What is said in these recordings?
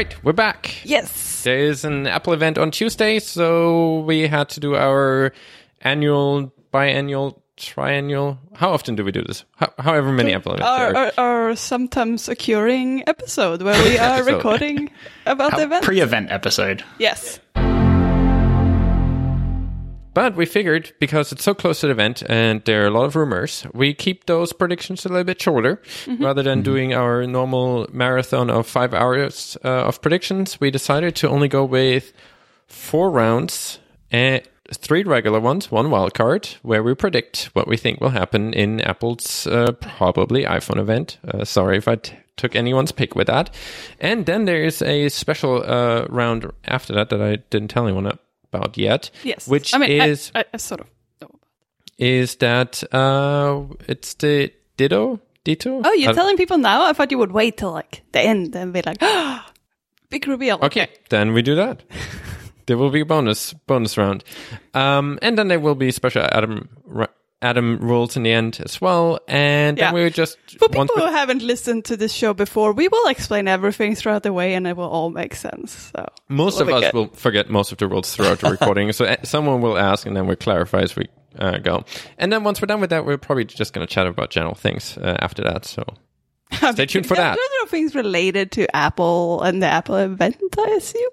Right, we're back. Yes. There is an Apple event on Tuesday, so we had to do our annual, biannual, triannual. How often do we do this? How, however many Apple events Our, there are. our, our sometimes occurring episode where we are recording about the event. Pre-event episode. yes. But we figured because it's so close to the event and there are a lot of rumors, we keep those predictions a little bit shorter rather than doing our normal marathon of five hours uh, of predictions. We decided to only go with four rounds and three regular ones, one wild card, where we predict what we think will happen in Apple's uh, probably iPhone event. Uh, sorry if I t- took anyone's pick with that. And then there is a special uh, round after that that I didn't tell anyone about yet. Yes. Which I mean, is I, I sort of know. is that uh it's the Ditto Ditto. Oh, you're Uh, telling people now? I thought you would wait till like the end and be like, big reveal. Okay, then we do that. there will be a bonus bonus round, um, and then there will be special Adam Adam rules in the end as well, and Yeah. then we just For people we- who haven't listened to this show before, we will explain everything throughout the way and it will all make sense. So most of us good. will forget most of the rules throughout the recording, so uh, someone will ask, and then we clarify as we uh, go. And then once we're done with that, we're probably just going to chat about general things uh, after that. So stay tuned for that. Those are things related to Apple and the Apple event, I assume.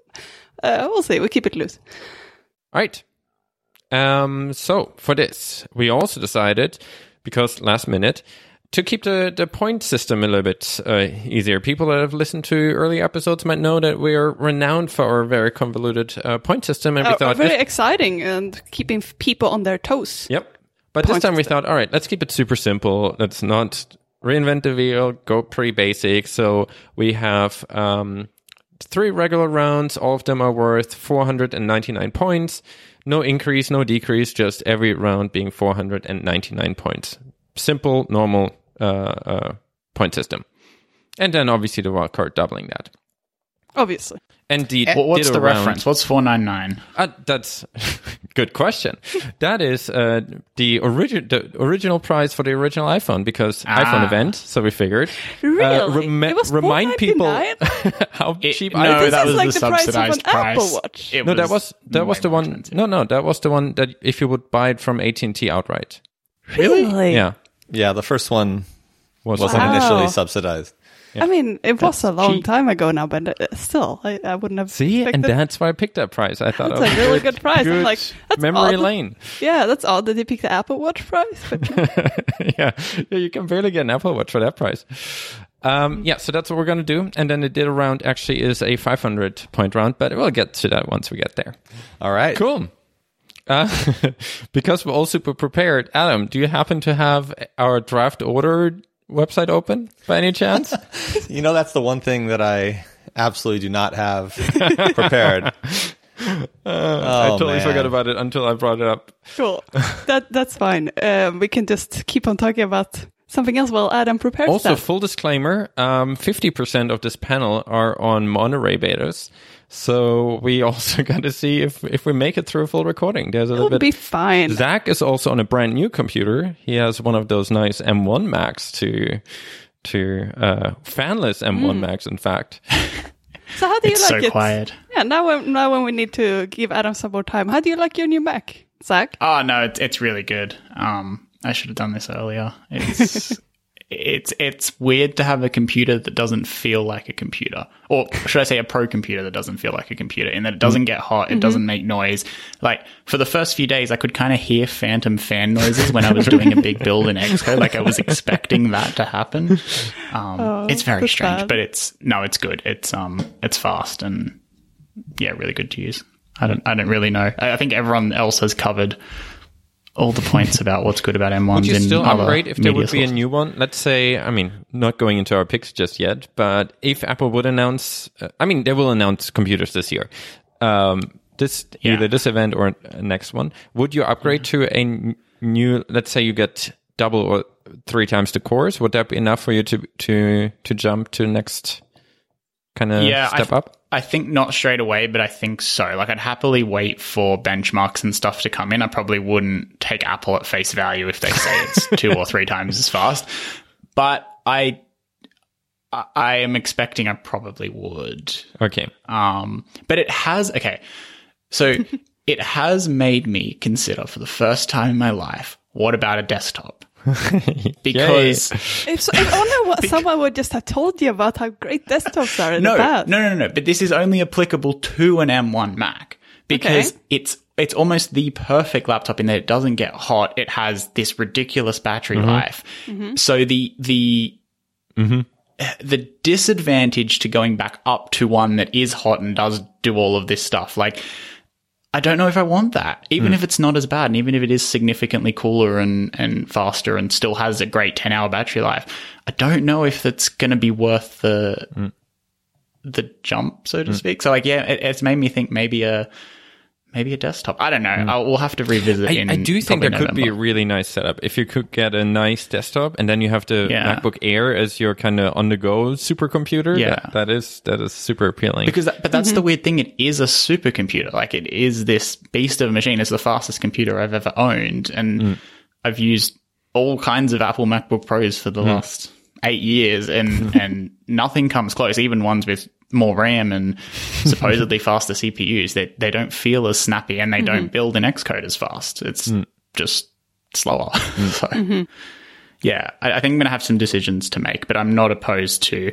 Uh, we'll see. We'll keep it loose. All right. Um, so for this, we also decided, because last minute, to keep the, the point system a little bit uh, easier. People that have listened to early episodes might know that we are renowned for our very convoluted uh, point system, and we Uh, thought, very exciting and keeping f- people on their toes. yep. But this point time we system. thought, all right, let's keep it super simple. Let's not reinvent the wheel. Go pretty basic. So we have um, three regular rounds. All of them are worth 499 points. No increase, no decrease, just every round being 499 points. Simple, normal uh, uh, point system. And then obviously the wild card doubling that. Obviously. And the What- what's ditto the round- reference? What's 499? uh, that's good question. That is uh, the original the original price for the original iPhone because Ah. iPhone event. So we figured uh, Really? remi- It was remind people how It- cheap no, iPhones. This that is was like the the price of an subsidized price. Apple Watch. It No, that was that was the one. expensive. No, no, that was the one that if you would buy it from AT and T outright. Really? Yeah, Yeah, the first one was wasn't Wow. initially subsidized. I mean, it was a long cheap. time ago now, but uh, still, I, I wouldn't have. See, picked and it. that's why I picked that price. I thought That's oh, a really good price. I'm like, that's memory odd. lane. Yeah, that's odd that they picked the Apple Watch price. But yeah, yeah, you can barely get an Apple Watch for that price. Um, yeah, so that's what we're gonna do, and then the ditto round actually is a 500 point round, but we'll get to that once we get there. All right. Cool. Uh, because we're all super prepared, Adam, do you happen to have our draft order website open by any chance? You know, that's the one thing that I absolutely do not have prepared. I oh, totally man. forgot about it until I brought it up. cool. that that's fine. Um, we can just keep on talking about something else while Adam prepares Also, that. full disclaimer: um, fifty percent of this panel are on Monterey betas, so we also got to see if if we make it through a full recording. There's a little It'll bit. be fine. Zach is also on a brand new computer. He has one of those nice M1 Macs to to uh, fanless M1 Macs, in fact. So how do you It's like so it? quiet. Yeah, now when now when we need to give Adam some more time, how do you like your new Mac, Zach? Oh no, it's, it's really good. Um, I should have done this earlier. It's it's it's weird to have a computer that doesn't feel like a computer, or should I say, a pro computer that doesn't feel like a computer, in that it doesn't get hot, it doesn't make noise. Like for the first few days, I could kind of hear phantom fan noises when I was doing a big build in Xcode. Like I was expecting that to happen. Um, it's very strange, bad. but it's no, it's good. It's um, it's fast and yeah, really good to use. I don't, I don't really know. I, I think everyone else has covered all the points about what's good about M1s. Would you still upgrade if there would be a new one? Let's say, I mean, not going into our picks just yet, but if Apple would announce, uh, I mean, they will announce computers this year. Um, this Yeah. either this event or next one. Would you upgrade to a n- new? Let's say you get double or three times the cores. Would that be enough for you to to to jump to next kind of yeah, step th- up? I think not straight away, but I think so. Like, I'd happily wait for benchmarks and stuff to come in. I probably wouldn't take Apple at face value if they say it's two or three times as fast. But I, I, am expecting I probably would. Okay. Um, but it has okay. So it has made me consider for the first time in my life, what about a desktop? because If, so, if only what someone would just have told you about how great desktops are in no, the past. no, no, no. But this is only applicable to an M1 Mac because Okay. it's it's almost the perfect laptop in that it doesn't get hot. It has this ridiculous battery Mm-hmm. life. So the the the disadvantage to going back up to one that is hot and does do all of this stuff, like. I don't know if I want that, even hmm. if it's not as bad, and even if it is significantly cooler and, and faster and still has a great 10 hour battery life. I don't know if it's going to be worth the, hmm. the jump, so to hmm. speak. So like, yeah, it, it's made me think maybe a maybe a desktop. I don't know. Hmm. I'll, we'll have to revisit. I, in I do think probably that could be a really nice setup if you could get a nice desktop and then you have the Yeah. MacBook Air as your kind of on the go supercomputer. Yeah. that, that is that is super appealing. because that, but that's the mm-hmm. weird thing. It is a supercomputer. Like it is this beast of a machine. It's the fastest computer I've ever owned, and hmm. I've used all kinds of Apple MacBook Pros for the hmm. last eight years, and and nothing comes close. Even ones with more RAM and supposedly faster CPUs, they they don't feel as snappy, and they don't build in Xcode as fast. It's mm. just slower. Mm. so mm-hmm. yeah, I, I think I'm gonna have some decisions to make, but I'm not opposed to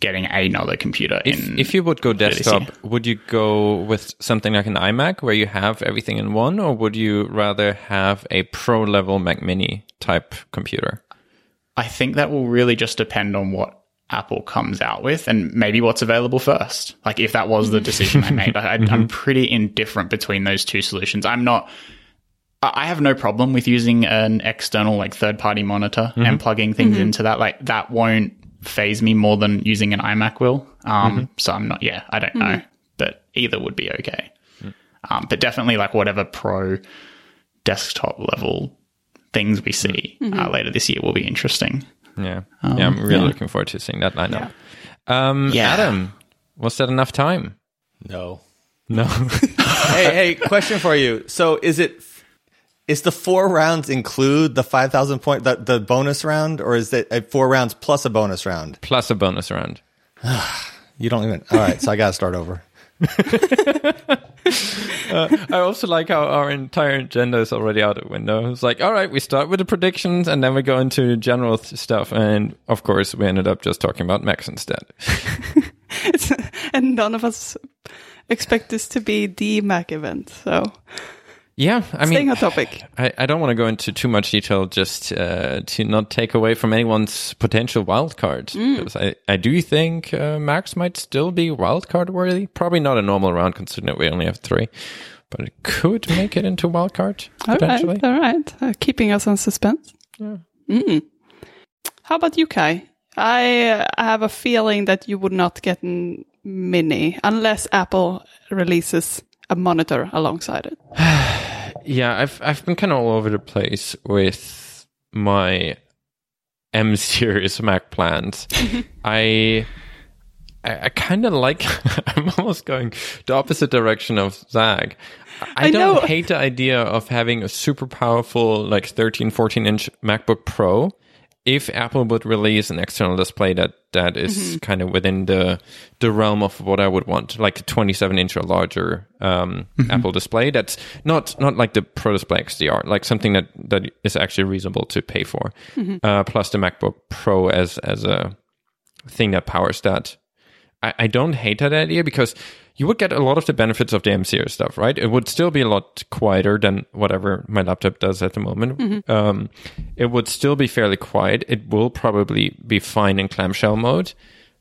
getting another computer if, in if you would go desktop, would you go with something like an iMac where you have everything in one, or would you rather have a pro level Mac Mini type computer? I think that will really just depend on what Apple comes out with and maybe what's available first. Like if that was the mm. decision I made, I, I'm mm-hmm. pretty indifferent between those two solutions. I'm not. I I have no problem with using an external like third party monitor and mm-hmm. plugging things mm-hmm. into that. Like that won't phase me more than using an iMac will. Um, So I'm not. Yeah, I don't know, but either would be okay. Mm. Um, but definitely like whatever pro desktop level things we see uh, later this year will be interesting. Yeah, yeah, I'm really yeah. looking forward to seeing that lineup. Um, Yeah. Adam, was that enough time? No. No. hey, hey, question for you. So is it is the four rounds include the five thousand point the, the bonus round, or is it four rounds plus a bonus round? Plus a bonus round. You don't even. All right, so I got to start over. Uh, I also like how our entire agenda is already out of window. It's like, all right, we start with the predictions and then we go into general th- stuff. And of course, we ended up just talking about Macs instead. And none of us expect this to be the Mac event. So Yeah, I staying mean, on topic. I, I don't want to go into too much detail just uh, to not take away from anyone's potential wild card. Because I, I do think uh, Macs might still be wild card worthy. Probably not a normal round considering that we only have three. But it could make it into wild card All potentially. right, all right. Uh, keeping us on suspense. Mm. How about you, Kai? I uh, have a feeling that you would not get mini unless Apple releases a monitor alongside it. Yeah, I've I've been kind of all over the place with my M series Mac plans. I I, I kind of like. I'm almost going the opposite direction of Zach. I, I don't know. hate the idea of having a super powerful like 13, 14 inch MacBook Pro. If Apple would release an external display that that is kind of within the the realm of what I would want, like a 27 inch or larger um, Apple display, that's not not like the Pro Display XDR, like something that that is actually reasonable to pay for. Uh, plus the MacBook Pro as as a thing that powers that. I, I don't hate that idea because you would get a lot of the benefits of the M series stuff, right? It would still be a lot quieter than whatever my laptop does at the moment. Um, it would still be fairly quiet. It will probably be fine in clamshell mode.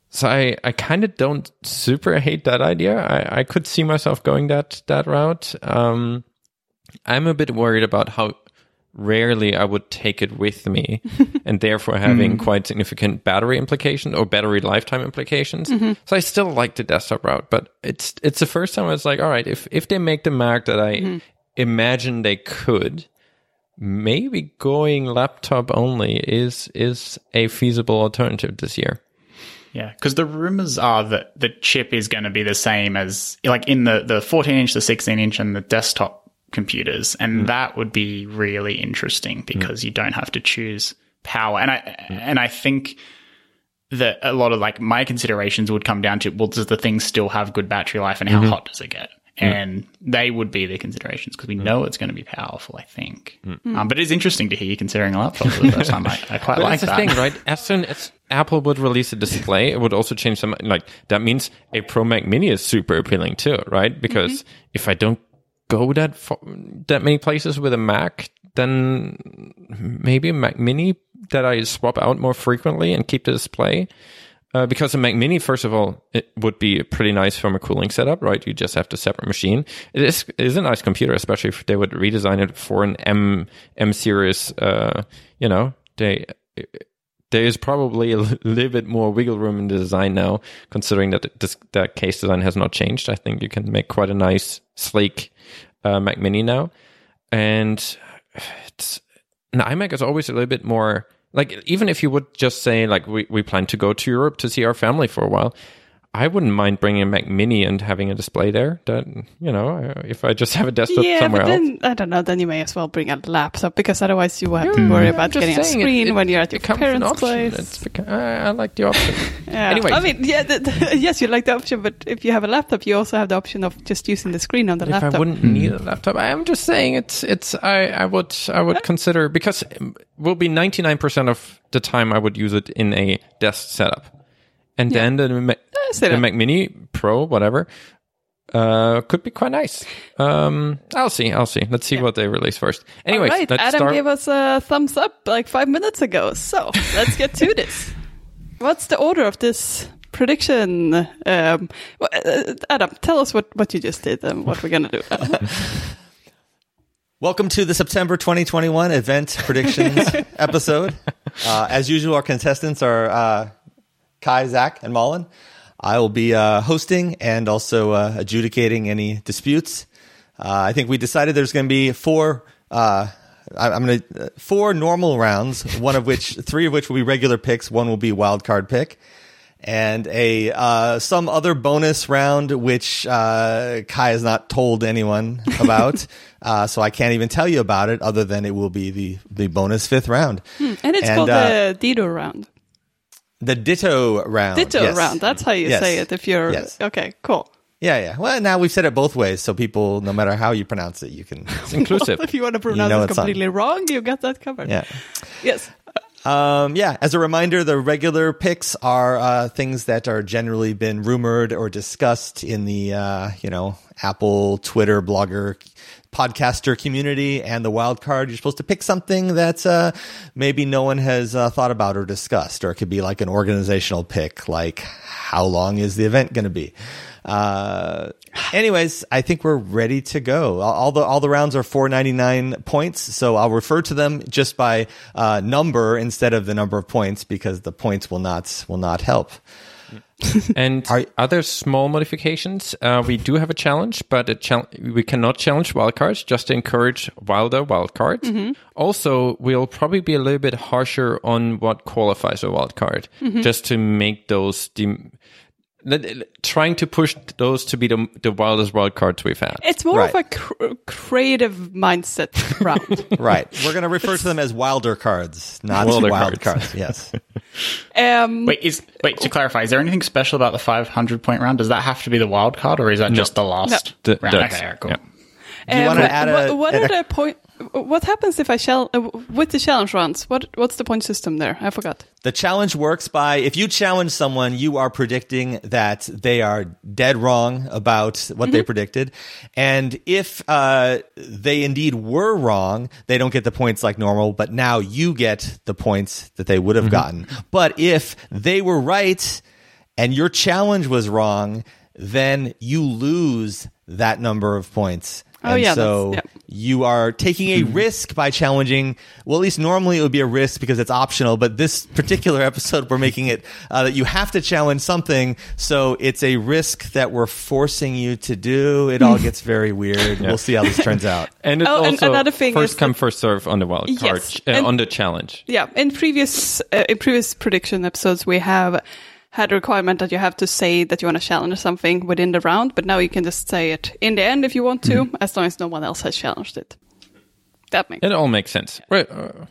So I, I kind of don't super hate that idea. I, I could see myself going that that route. Um, I'm a bit worried about how rarely I would take it with me, and therefore having mm. quite significant battery implications or battery lifetime implications. Mm-hmm. So I still like the desktop route, but it's it's the first time I was like, all right, if if they make the Mac that I mm-hmm. imagine they could, maybe going laptop only is is a feasible alternative this year. Yeah, because the rumors are that the chip is going to be the same as like in the the 14 inch, the 16 inch, and the desktop computers, and hmm. that would be really interesting hmm. because you don't have to choose power. And I hmm. and I think that a lot of like my considerations would come down to well, does the thing still have good battery life, and how mm-hmm. hot does it get? And they would be the considerations because we know it's going to be powerful. I think, um, but it's interesting to hear you considering a laptop for the first time. I, I quite But like that's the thing, right? As soon as Apple would release a display, it would also change some. Like that means a Pro Mac Mini is super appealing too, right? Because mm-hmm. if I don't go that far, that many places with a Mac, then maybe a Mac Mini that I swap out more frequently and keep the display. Uh, because a Mac Mini, first of all, it would be pretty nice from a cooling setup, right? You just have the separate machine. It is it is a nice computer, especially if they would redesign it for an M M series. Uh, you know, they there is probably a little bit more wiggle room in the design now, considering that this that case design has not changed. I think you can make quite a nice, sleek uh, Mac Mini now, and it's an iMac is always a little bit more like even if you would just say like we, we plan to go to Europe to see our family for a while, I wouldn't mind bringing a Mac Mini and having a display there. You know, if I just have a desktop yeah, somewhere but else. I don't know. Then you may as well bring a laptop because otherwise you will have to hmm. worry I'm about getting a saying, it- screen it when you're at your parents' place. Beca- I, I like the option. Yeah. Anyway. I mean, yeah, the, the, yes, you like the option, but if you have a laptop, you also have the option of just using the screen on the if laptop. I wouldn't need a laptop, I'm just saying it's it's I I would I would consider because it will be 99% of the time I would use it in a desk setup, and then the Mac, say the. Mac Mini Pro whatever uh could be quite nice. Um, I'll see, I'll see. Let's see what they release first. Anyway, All right, let's Adam start. gave us a thumbs up like five minutes ago. So let's get to this. What's the order of this prediction? Um, uh, Adam, tell us what, what you just did and what we're gonna do. Welcome to the September 2021 event predictions episode. Uh, as usual, our contestants are uh, Kai, Zach, and Mullen. I will be uh, hosting and also uh, adjudicating any disputes. Uh, I think we decided there's going to be four. Uh, I- I'm going to four normal rounds. One of which, three of which will be regular picks. One will be wild card pick and a uh, some other bonus round which uh, Kai has not told anyone about, uh, so I can't even tell you about it. Other than it will be the the bonus fifth round, and it's And, called uh, the Dido round. The Ditto round. Ditto yes. round. That's how you Yes. say it. If you're Yes. okay, cool. Yeah, yeah. Well, now we've said it both ways, so people, no matter how you pronounce it, you can. It's inclusive. if you want to pronounce know it it's on. completely wrong, you got that covered. Yeah. Yes. Um, yeah, as a reminder, the regular picks are uh, things that are generally been rumored or discussed in the uh, you know Apple, Twitter, blogger, podcaster community, and the wild card. You're supposed to pick something that uh, maybe no one has uh, thought about or discussed, or it could be like an organizational pick, like how long is the event going to be. Uh, anyways, I think we're ready to go. All the all the rounds are 499 points, so I'll refer to them just by uh, number instead of the number of points because the points will not will not help. And other small modifications, uh, we do have a challenge, but a chal- we cannot challenge wildcards, just to encourage wilder wildcards. Also, we'll probably be a little bit harsher on what qualifies a wildcard, just to make those dem- let- let- trying to push those to be the, the wildest wildcards we've had. It's more of a cr- creative mindset round. Right, we're going to refer to them as wilder cards, not Wilder wild cards. cards. Yes. um, Wait, is wait to clarify? Is there anything special about the 500 point round? Does that have to be the wild card, or is that just the last The- round? that's- Okay, cool. yeah. Do you um, wanna add what, a- what add are a- the point? What happens if I shall uh, with the challenge rounds? What what's the point system there? I forgot. The challenge works by if you challenge someone, you are predicting that they are dead wrong about what they predicted. And if uh, they indeed were wrong, they don't get the points like normal, but now you get the points that they would have gotten. But if they were right and your challenge was wrong, then you lose that number of points. Oh, and yeah, so yeah. you are taking a risk by challenging. Well, at least normally it would be a risk because it's optional, but this particular episode we're making it uh, that you have to challenge something. So it's a risk that we're forcing you to do. It all gets very weird. We'll see how this turns out. And it's Oh, and also another thing first is come, that- first serve on the wild card, Yes, uh, and- on the challenge. Yeah, in previous uh, in previous prediction episodes, we have had a requirement that you have to say that you want to challenge something within the round, but now you can just say it in the end if you want to, as long as no one else has challenged it. That makes It all makes sense. Right. Uh,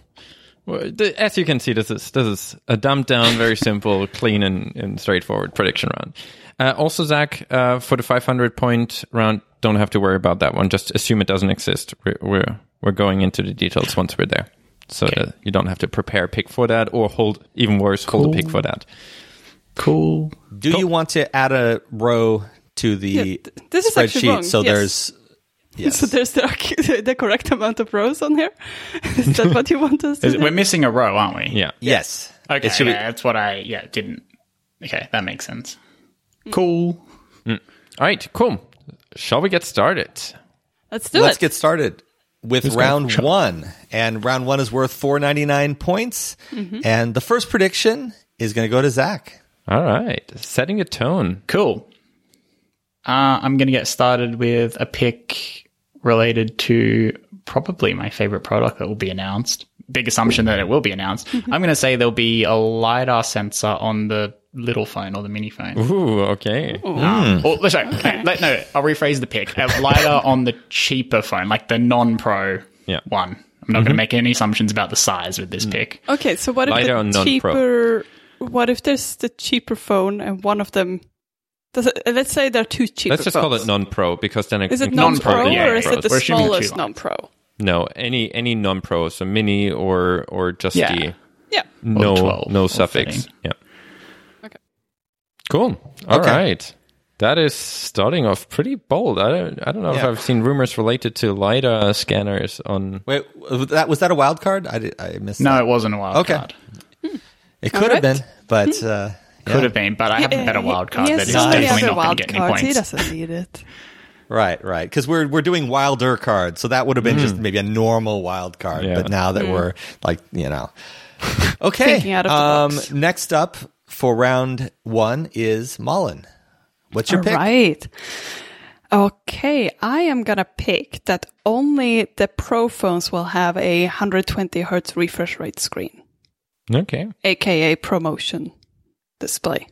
Well, the- As you can see, this is this is a dumbed down, very simple, clean, and, and straightforward prediction round. Uh, also, Zach, uh, for the 500 point round, don't have to worry about that one. Just assume it doesn't exist. We're we're, we're going into the details once we're there, so that you don't have to prepare a pick for that, or hold even worse, hold a pick for that. Cool. Do you want to add a row to the Yeah, th- this is actually spreadsheet wrong. so Yes. there's yes. So there's the, the correct amount of rows on here. Is that what you want us to Is- do? We're missing a row, aren't we? Yeah. yes. Okay. It should be- yeah, that's what I yeah didn't. Okay, that makes sense. Cool. All right, cool. Shall we get started? Let's do it. Let's get started with round one. And round one is worth 499 points. Mm-hmm. And the first prediction is going to go to Zach. All right, setting a tone. Cool. Uh, I'm going to get started with a pick related to probably my favorite product that will be announced. Big assumption that it will be announced. I'm going to say there'll be a LiDAR sensor on the little phone or the mini phone. Ooh, okay. Um, or, let's sorry, okay, let- no, I'll rephrase the pick. A LiDAR on the cheaper phone, like the non pro Yeah. one. I'm not going to make any assumptions about the size with this pick. Okay, so what if LiDAR and the non-pro. Cheaper? What if there's the cheaper phone and one of them? Does it, let's say there are two cheaper. Let's just call it non-pro because then it Is it non-pro, non-pro all yeah, or is it the We're smallest non-pro? No, any any non-pro, so mini or or just Yeah. the Yeah. no 12 no suffix. Yeah. Okay. Cool. All right. Okay. That is starting off pretty bold. I don't I don't know if I've seen rumors related to LiDAR scanners on Wait, was that, was that a wild card? I, did, I missed No, that. it wasn't a wild card. Okay. card. It could have been, but uh, Could have been, but I haven't better a wild card he that has is so many definitely not going to get any cards. He points. doesn't need it. right, right. Because we're we're doing wilder cards, so that would have been just maybe a normal wild card. Yeah. But now that we're like, you know, okay. Thinking out of the um, box. Next up for round one is Mullen. What's your All pick? right. Okay, I am gonna pick that only the Pro phones will have a 120 hertz refresh rate screen, Okay. aka ProMotion display.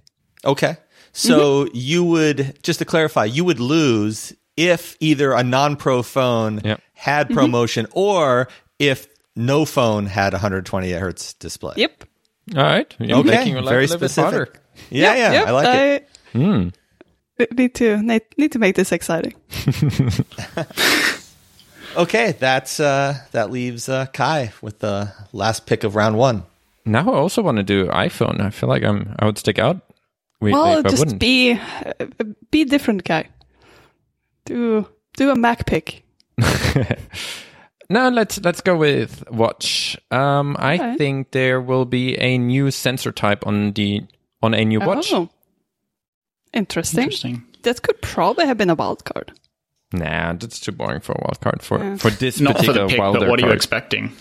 Okay. So Mm-hmm. you would just to clarify, you would lose if either a non-pro phone Yep. had Mm-hmm. ProMotion or if no phone had 120 hertz display. Yep. All right. You're Okay. making your life Very a little bit specific. harder. Yeah, yeah, Yep, I like it. Hmm. I need to need, need to make this exciting. Okay, that's uh that leaves uh Kai with the last pick of round 1. Now I also want to do iPhone. I feel like I'm I would stick out. Weirdly, well, if I just wouldn't. be uh, be different, guy. Do do a Mac pick. No, let's let's go with watch. Um, I Okay. think there will be a new sensor type on the on a new watch. Oh, interesting. Interesting. That could probably have been a wild card. Nah, that's too boring for a wild card for Yeah. for this Not for particular the pick, wilder but what are you card. expecting?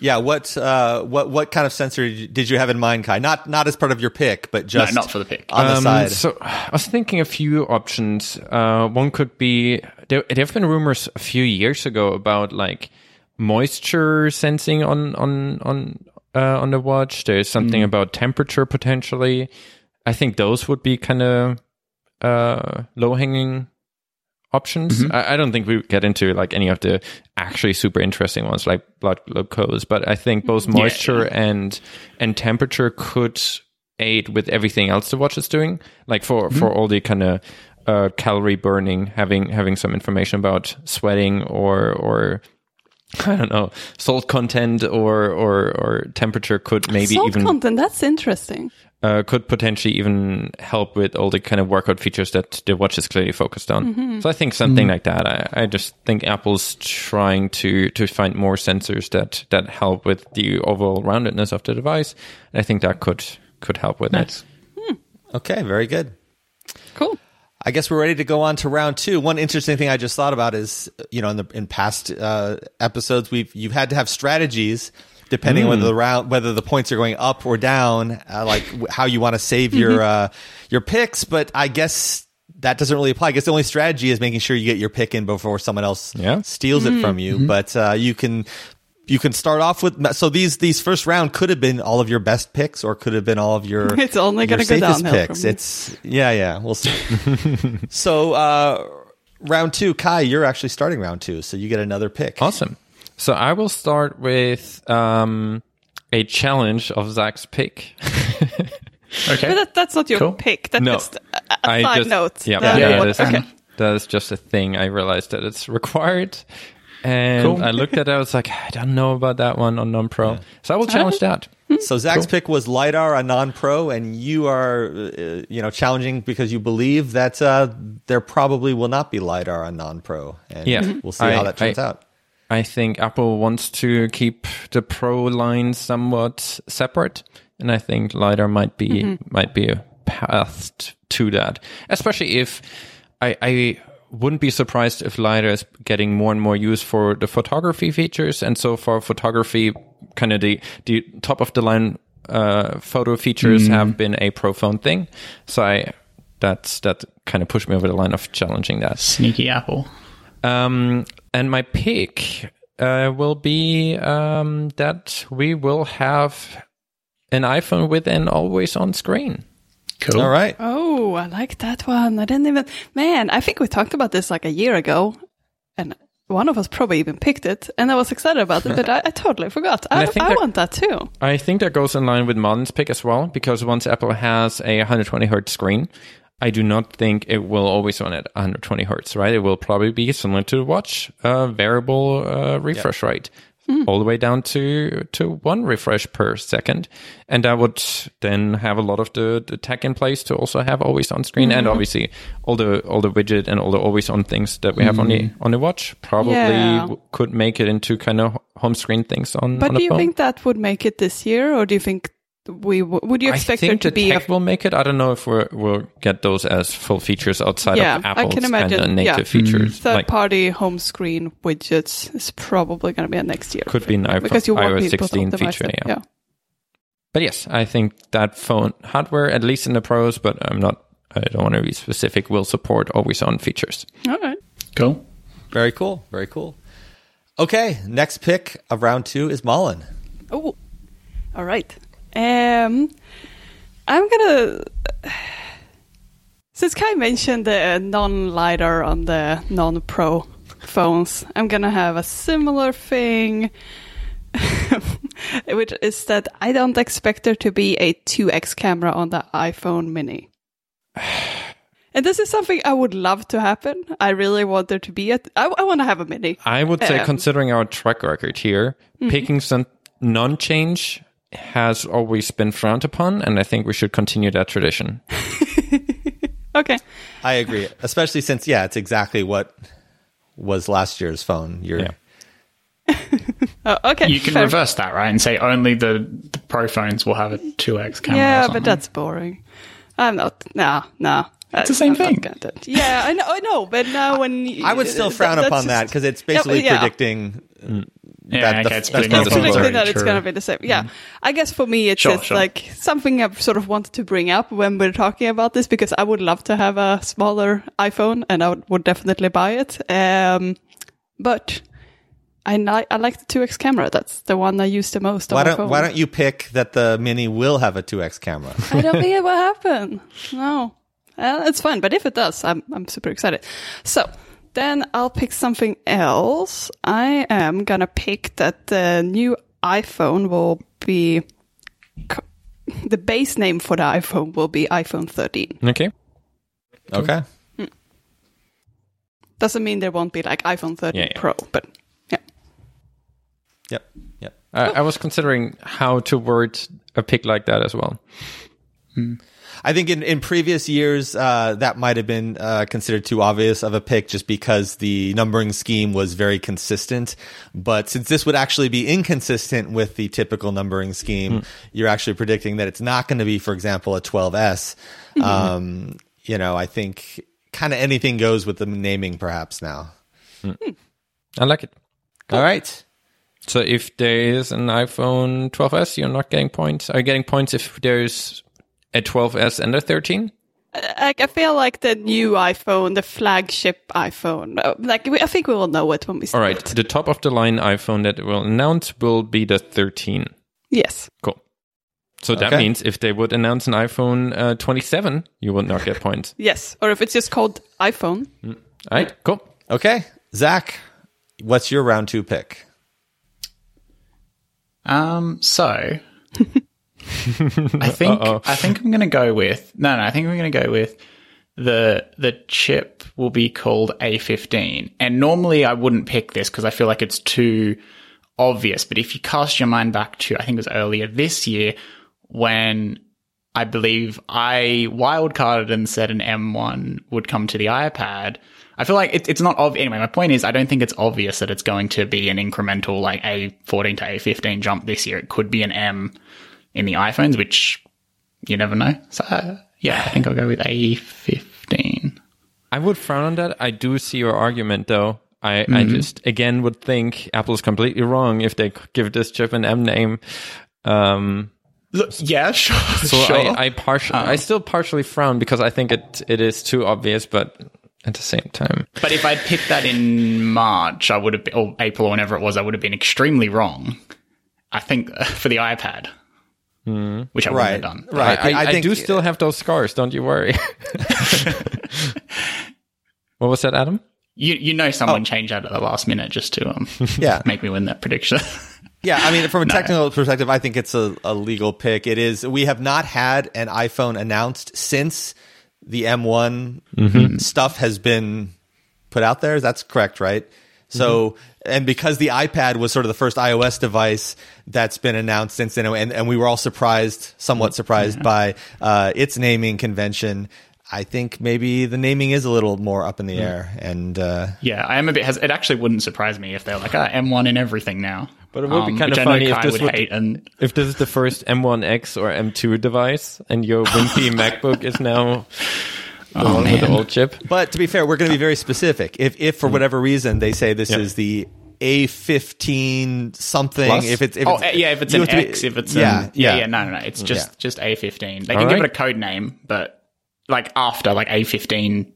Yeah, what uh what what kind of sensor did you have in mind, Kai? Not not as part of your pick, but just no, not for the pick. on the Um, side. So I was thinking a few options. Uh, one could be there. There have been rumors a few years ago about like moisture sensing on on on uh, on the watch. There's something about temperature potentially. I think those would be kind of uh, low hanging options. I, I don't think we get into like any of the actually super interesting ones like blood glucose, but I think both moisture and and temperature could aid with everything else the watch is doing. Like for for all the kind of uh, calorie burning, having having some information about sweating or or I don't know salt content or or or temperature could maybe Salt even content. That's interesting. Uh, could potentially even help with all the kind of workout features that the watch is clearly focused on. Mm-hmm. So I think something like that. I, I just think Apple's trying to to find more sensors that that help with the overall roundedness of the device. And I think that could could help with it. Okay, very good. Cool. I guess we're ready to go on to round two. One interesting thing I just thought about is, you know, in the in past uh, episodes, we've you've had to have strategies depending on whether the round whether the points are going up or down, uh, like how you want to save your uh, your picks. But I guess that doesn't really apply. I guess the only strategy is making sure you get your pick in before someone else Yeah. steals it from you. But uh, you can you can start off with so these these first round could have been all of your best picks or could have been all of your It's only gonna go safest downhill picks. It's yeah, yeah. We'll see. so uh, round two, Kai, you're actually starting round two, so you get another pick. Awesome. So I will start with um, a challenge of Zach's pick. Okay. But that, that's not your Cool. pick. That's No. just a, a I side just- note. Yeah, that yeah, yeah, that's okay. That is just a thing. I realized that it's required. And Cool. I looked at it, I was like, I don't know about that one on non pro. So I will challenge that. So Zach's pick was lidar, a non-pro, and you are, uh, you know, challenging because you believe that uh, there probably will not be lidar on non-pro, and Yeah. We'll see how that turns I- out. I think Apple wants to keep the pro line somewhat separate, and I think lidar might be might be a path to that. Especially if I, I wouldn't be surprised if lidar is getting more and more use for the photography features, and so far photography, kind of the the top of the line uh, photo features have been a pro phone thing. So I that's that kind of pushed me over the line of challenging that. Sneaky Apple. Um, and my pick uh, will be um, that we will have an iPhone with an always on screen. Cool. All right. Oh, I like that one. I didn't even. Man, I think we talked about this like a year ago, and one of us probably even picked it, and I was excited about it, but I, I totally forgot. I, I I, that- want that too. I think that goes in line with Martin's pick as well, because once Apple has a 120 hertz screen, I do not think it will always run at 120 hertz, right? It will probably be similar to watch, uh, variable uh, refresh rate, all the way down to to one refresh per second, and that would then have a lot of the, the tech in place to also have always on screen, and obviously all the all the widget and all the always on things that we have on the on the watch probably Yeah. w- could make it into kind of home screen things on. But on do you phone. think that would make it this year, or do you think we w- would you expect I there think to the be a tech will make it. I don't know if we're, we'll get those as full features outside Yeah, of I Apple's can imagine, kind of native yeah. features. third like party home screen widgets is probably going to be a next year. could be an iPhone, because you want iOS 16 optimize feature. it. Yeah. But yes, I think that phone hardware, at least in the pros, but I'm not. I don't want to be specific. Will support always on features. All right. Cool. Very cool. Very cool. Okay, next pick of round two is Mullen. Oh, all right. Um, I'm gonna. Since Kai mentioned the non lidar on the non pro phones, I'm gonna have a similar thing, which is that I don't expect there to be a 2x camera on the iPhone Mini. And this is something I would love to happen. I really want there to be a. I, I want to have a Mini. I would say, Um, considering our track record here, Mm-hmm. picking some non-change has always been frowned upon, and I think we should continue that tradition. Okay. I agree, especially since yeah, it's exactly what was last year's phone. You're Yeah. Oh, okay. You can fair. reverse that, right? And say only the, the pro phones will have a 2x camera. Yeah, but that's boring. I'm not. Nah, nah. It's the same I'm thing. Yeah, I know. I know. But now when you, I would still frown that's upon that because it's basically yeah. predicting Yeah, that the- okay, it's that's putting the other phones things are- predicting that it's going to be the same. Yeah, I guess for me it's Sure, just sure. like something I've sort of wanted to bring up when we're talking about this because I would love to have a smaller iPhone and I would, would definitely buy it. Um, but I ni- I like the 2x camera. That's the one I use the most. Why on don't phone. Why don't you pick that the Mini will have a 2x camera? I don't think it will happen. No. Uh, it's fine, but if it does, I'm I'm super excited. So then I'll pick something else. I am gonna pick that the new iPhone will be the base name for the iPhone will be iPhone 13. Okay. Okay. Hmm. Doesn't mean there won't be like iPhone 13 Yeah, yeah. Pro, but yeah. Yep. Yep. I, I was considering how to word a pick like that as well. Hmm. I think in, in previous years, uh, that might have been uh, considered too obvious of a pick just because the numbering scheme was very consistent. But since this would actually be inconsistent with the typical numbering scheme, you're actually predicting that it's not going to be, for example, a 12S. Um, you know, I think kind of anything goes with the naming perhaps now. I like it. All right. So if there is an iPhone 12s, you're not getting points. Are you getting points if there's a 12s and a 13? I, I feel like the new iPhone, the flagship iPhone, uh, like we, I think we will know it when we All start. right. The top of the line iPhone that will announce will be the 13. Yes. Cool. So that means if they would announce an iPhone uh, 27, you would not get points. Yes. Or if it's just called iPhone. All right. Cool. Okay. Zach, what's your round two pick? Um, so I think Uh-oh. I think I'm gonna go with no, no. I think I'm gonna go with the the chip will be called A15. And normally I wouldn't pick this because I feel like it's too obvious. But if you cast your mind back to I think it was earlier this year when I believe I wildcarded and said an M1 would come to the iPad. I feel like it, it's not obvious. Anyway, my point is, I don't think it's obvious that it's going to be an incremental like A14 to A15 jump this year. It could be an M in the iPhones, which you never know. So, uh, yeah, I think I'll go with A15. I would frown on that. I do see your argument, though. I, I Mm-hmm. just again would think Apple's completely wrong if they give this chip an M name. Um, Look, yeah, sure. so sure. I, I partially, Uh-huh. I still partially frown because I think it it is too obvious, but at the same time, but if I'd picked that in March, I would have been, or April or whenever it was, I would have been extremely wrong. I think uh, for the iPad, which I wouldn't Right. have done. Right. I, I, I I do still have those scars. Don't you worry. what was that, Adam? You you know someone changed that at the last minute just to um Yeah. make me win that prediction. Yeah, I mean, from a technical perspective, I think it's a, a legal pick. It is. We have not had an iPhone announced since the M1 stuff has been put out there. That's correct, right? So, and because the iPad was sort of the first iOS device that's been announced since then, and, and we were all surprised, somewhat surprised by uh, its naming convention. I think maybe the naming is a little more up in the air, and uh, yeah, I am a bit. Hes- it actually wouldn't surprise me if they're like ah, M1 in everything now. But it would be Um, kind of I know funny if this would would- hate. And If this is the first M1X or M2 device, and your wimpy MacBook is now the Oh, one with the man. old chip, But to be fair, we're going to be very specific. If, if for whatever reason they say this Yeah. is the A15 something, Plus? if it's if oh it's, uh, yeah, if it's an have to be- X, if it's yeah, an, yeah, yeah, no, no, no, it's just Yeah. just A15. They All can give right. it a code name, but like after like A15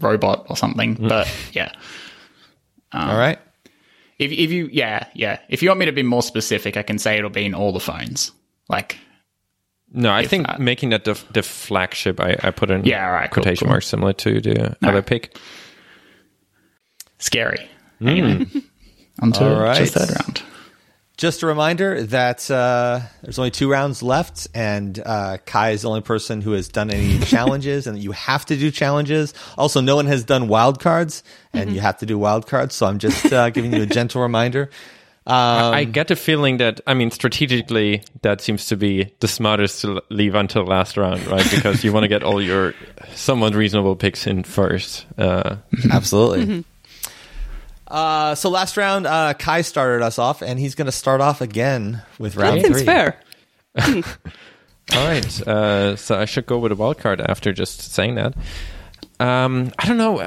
robot or something. Mm. But yeah, all right. if if you yeah yeah, if you want me to be more specific, I can say it'll be in all the phones. Like no, I think that- making that the, the flagship, I, I put in Yeah, all right, cool, quotation cool. marks similar to the other pick. scary. Anyway, on to, All to right. third round. Just a reminder that uh, there's only two rounds left, and uh, Kai is the only person who has done any challenges, and you have to do challenges. Also, no one has done wild cards, and you have to do wild cards. So I'm just uh, giving you a gentle reminder. Um, I get the feeling that, I mean, strategically, that seems to be the smartest to leave until last round, right? Because you want to get all your somewhat reasonable picks in first. Uh, Absolutely. Uh, so last round, uh, Kai started us off, and he's going to start off again with round That seems three. fair. All right. Uh, so I should go with a wild card after just saying that. Um, I don't know.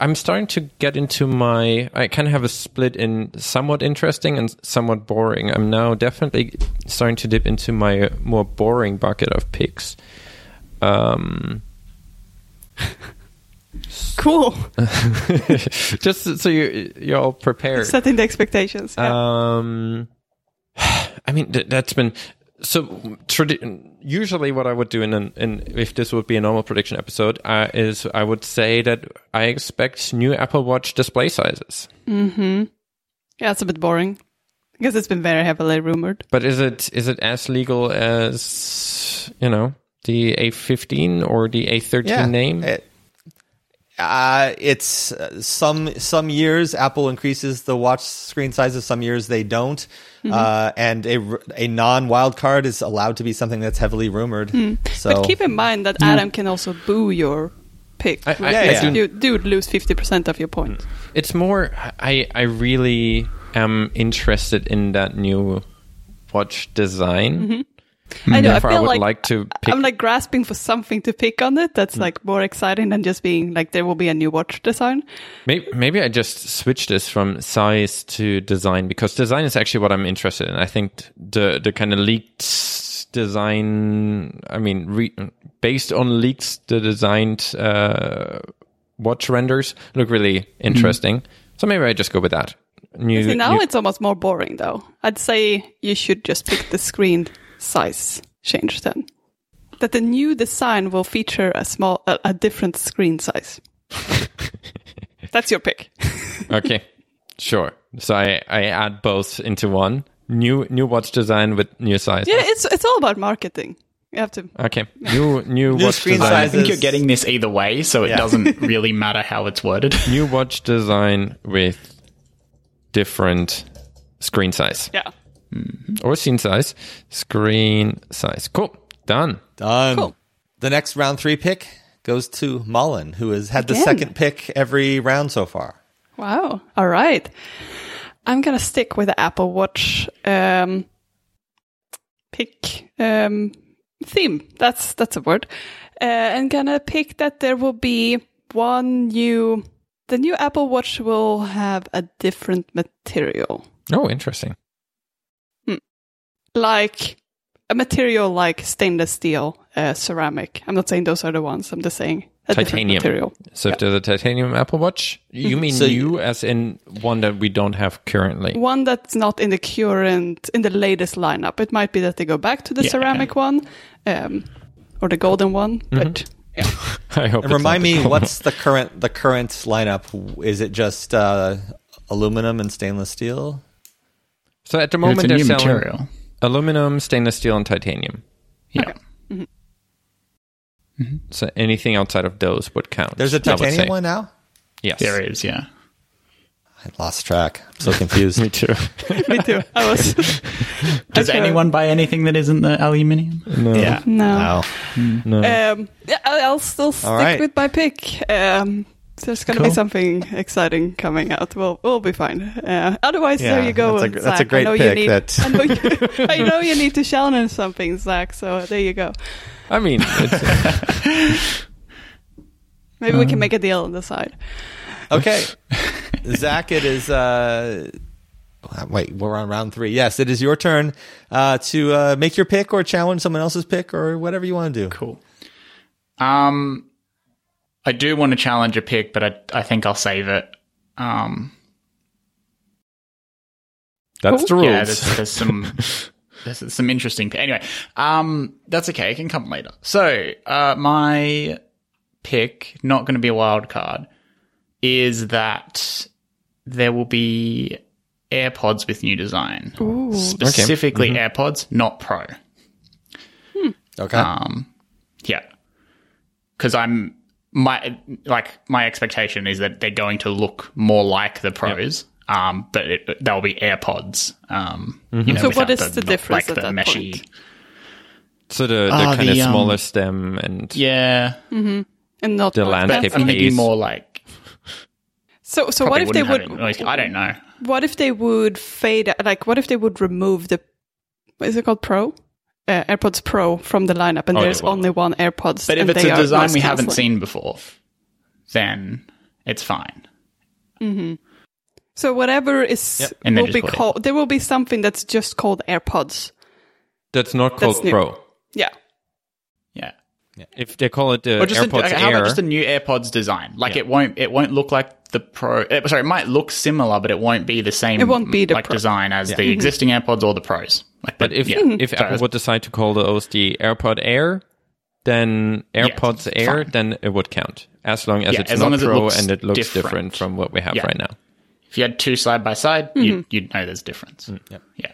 I'm starting to get into my. I kind of have a split in somewhat interesting and somewhat boring. I'm now definitely starting to dip into my more boring bucket of picks. Um, Cool. just so you you're all prepared. Setting the expectations. Yeah. Um, I mean th- that's been so. Tradi- usually, what I would do in an in if this would be a normal prediction episode uh, is I would say that I expect new Apple Watch display sizes. mm-hmm yeah, it's a bit boring because it's been very heavily rumored. But is it is it as legal as you know the A15 or the A13 name? It- uh, it's uh, some some years Apple increases the watch screen sizes, some years they don't. Mm-hmm. Uh, and a r- a non wild card is allowed to be something that's heavily rumored. So Hmm. But keep in mind that Adam can also boo your pick. I- I- which I makes do- You do lose 50% of your points. It's more I I really am interested in that new watch design. I know. I Therefore, I feel would like, like to pick I'm like grasping for something to pick on it that's like more exciting than just being like there will be a new watch design. Maybe, maybe I just switch this from size to design because design is actually what I'm interested in. I think the the kind of leaked design. I mean, re, based on leaks, the designed uh, watch renders look really interesting. So maybe I just go with that. New, See, now new- it's almost more boring though. I'd say you should just pick the screen size change then. That the new design will feature a small, a, a different screen size. That's your pick. okay, sure. So I I add both into one. New new watch design with new size. Yeah, it's it's all about marketing. You have to. Okay. New new, New watch screen design. I think you're getting this either way, so it Yeah. doesn't really matter how it's worded. New watch design with different screen size Yeah. Or scene size. Screen size. Cool. Done. Done. Cool. The next round three pick goes to Mullen, who has had the second pick every round so far. Wow. All right. I'm gonna stick with the Apple Watch um, pick um, theme. That's that's a word. Uh, I'm gonna pick that there will be one new. The new Apple Watch will have a different material, Oh, interesting. Like a material like stainless steel, uh, ceramic. I'm not saying those are the ones. I'm just saying a different Titanium. material. So if there's a titanium Apple Watch, you mean So new as in one that we don't have currently? one that's not in the current in the latest lineup it might be that they go back to the Yeah. ceramic one um, or the golden one but I hope. And it's remind me, cool what's the current the current lineup? Is it just uh, aluminum and stainless steel? So at the it's moment a they're new selling material. Aluminum, stainless steel, and titanium. Yeah. So anything outside of those would count. There's a would say. titanium one now. Yes. There is, yeah. I lost track. I'm so confused. Me too. me too i was Does Okay. anyone buy anything that isn't the aluminium? No. Yeah. no Wow. No. um, I- i'll still stick right. with my pick um, there's going to be something exciting coming out. We'll we'll be fine. Uh, otherwise, Yeah, there you go. that's a gr- that's a Zach. I know pick, You need, that- I, know you, I know you need to challenge something, Zach. So there you go. I mean, it's, Maybe we can make a deal on the side. Okay, Zach, it is. Uh, wait, we're on round three. Yes, it is your turn uh, to uh, make your pick or challenge someone else's pick or whatever you want to do. Cool. Um, I do want to challenge a pick, but I, I think I'll save it. Um, that's the rules. yeah, there's, there's some there's some interesting. Anyway, um, that's okay. It can come later. So, uh, my pick, not going to be a wild card, is that there will be AirPods with new design, specifically AirPods, not Pro. Okay. Um, yeah, because I'm my like my expectation is that they're going to look more like the pros. Um, but it, they'll be AirPods. Um, you know, So what without is the difference Like at the that meshy. point? so the, the Ah, kind of the, um, smaller stem and Yeah, and not The landscape expensive. maybe more like. So so what if they wouldn't would? have it- like, I don't know. What if they would fade? Like, what if they would remove the? What is it called? Pro, uh, AirPods Pro from the lineup, and Oh, there's only one AirPods. But if and it's they a are design we haven't seen before, then it's fine. so whatever is Yep. And will be called. There will be something that's just called AirPods. that's not called That's. Pro. Yeah. Yeah. If they call it the Or just AirPods a, how Air, about just a new AirPods design? Like it won't it won't look like the Pro. eh, sorry, it might look similar, but it won't be the same. It won't be the like Pro. design as the existing AirPods or the Pros. Like, but if yeah. if So Apple would decide to call those the AirPod Air, then AirPods it's Air, fine. then it would count as long as Yeah, it's as not long as it Pro looks and it looks different. different. from what we have Yeah. right now. if you had two side by side, mm-hmm. you'd, you'd know there's a difference. Mm. Yep. Yeah.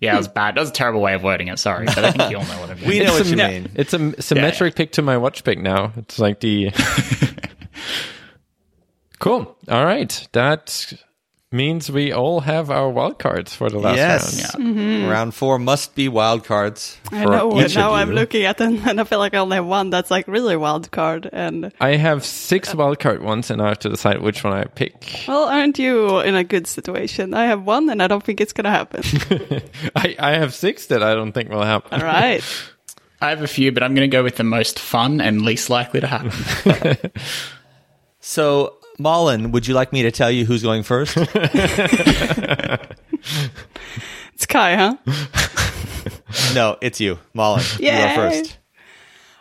Yeah, that was bad. That was a terrible way of wording it. Sorry, but I think you all know what I mean. we know It's what a- you yeah, mean. It's a symmetric pick to my watch pick now. It's like the cool. All right, that means we all have our wild cards for the last yes. round. Mm-hmm. Round four must be wild cards. I know. each And now of I'm you. looking at them, and I feel like I only have one that's like really wild card. And I have six wild card ones, and I have to decide which one I pick. well, aren't you in a good situation? I have one, and I don't think it's gonna happen. I, I have six that I don't think will happen. All right. I have a few, but I'm going to go with the most fun and least likely to happen. So, Mullen, would you like me to tell you who's going first? It's Kai, huh? no, it's you, Mullen. You go first.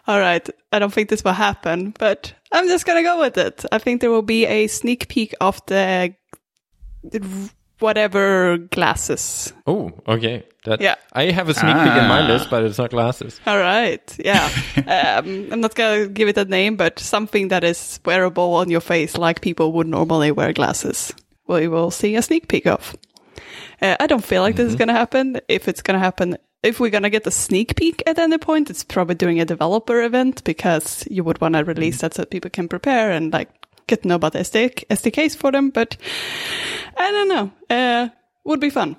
All right. I don't think this will happen, but I'm just gonna go with it. I think there will be a sneak peek of the whatever glasses. Oh, okay. That, Yeah. I have a sneak peek in my Ah. list, but it's not glasses. All right. Yeah. um, I'm not gonna give it a name, but something that is wearable on your face, like people would normally wear glasses. We will see a sneak peek of. Uh, I don't feel like this is going to happen. If it's going to happen, if we're going to get a sneak peek at any point, it's probably doing a developer event because you would want to release that so people can prepare and like get to know about the SD- SDKs for them. But I don't know. Uh, would be fun.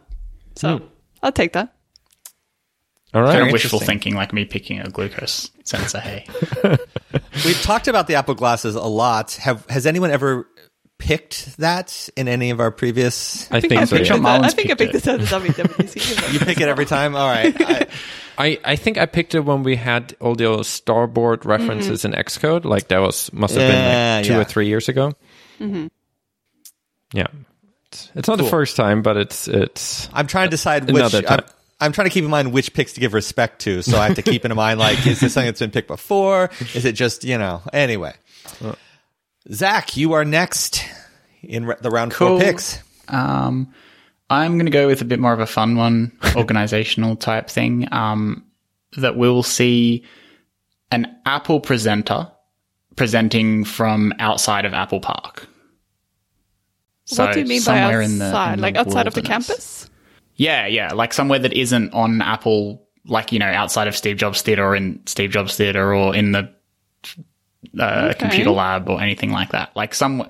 So I'll take that. All Kind of wishful thinking, like me picking a glucose sensor. Hey, We've talked about the Apple glasses a lot. Have has anyone ever picked that in any of our previous? I think I so. picked Yeah. it- Malin's I think I picked picked it at the WWDC. You pick it every time. All right. I, I, I think I picked it when we had all those starboard references mm-hmm. in Xcode. Like that was must have Yeah, been like two yeah. or three years ago. Mm-hmm. Yeah, it's, it's not Cool. the first time, but it's it's I'm trying to decide which. I'm, I'm trying to keep in mind which picks to give respect to. So I have to keep in mind like, is this something that's been picked before? Is it just you know? Anyway, Zach, you are next in the round Cool. four picks. um, I'm going to go with a bit more of a fun one, organizational type thing. Um, that we'll see an Apple presenter presenting from outside of Apple Park. what do you mean by outside? in the- in the like outside of the campus? Yeah, yeah, like somewhere that isn't on Apple, like you know, outside of Steve Jobs Theater or in Steve Jobs Theater or in the uh, Okay. computer lab or anything like that. Like some,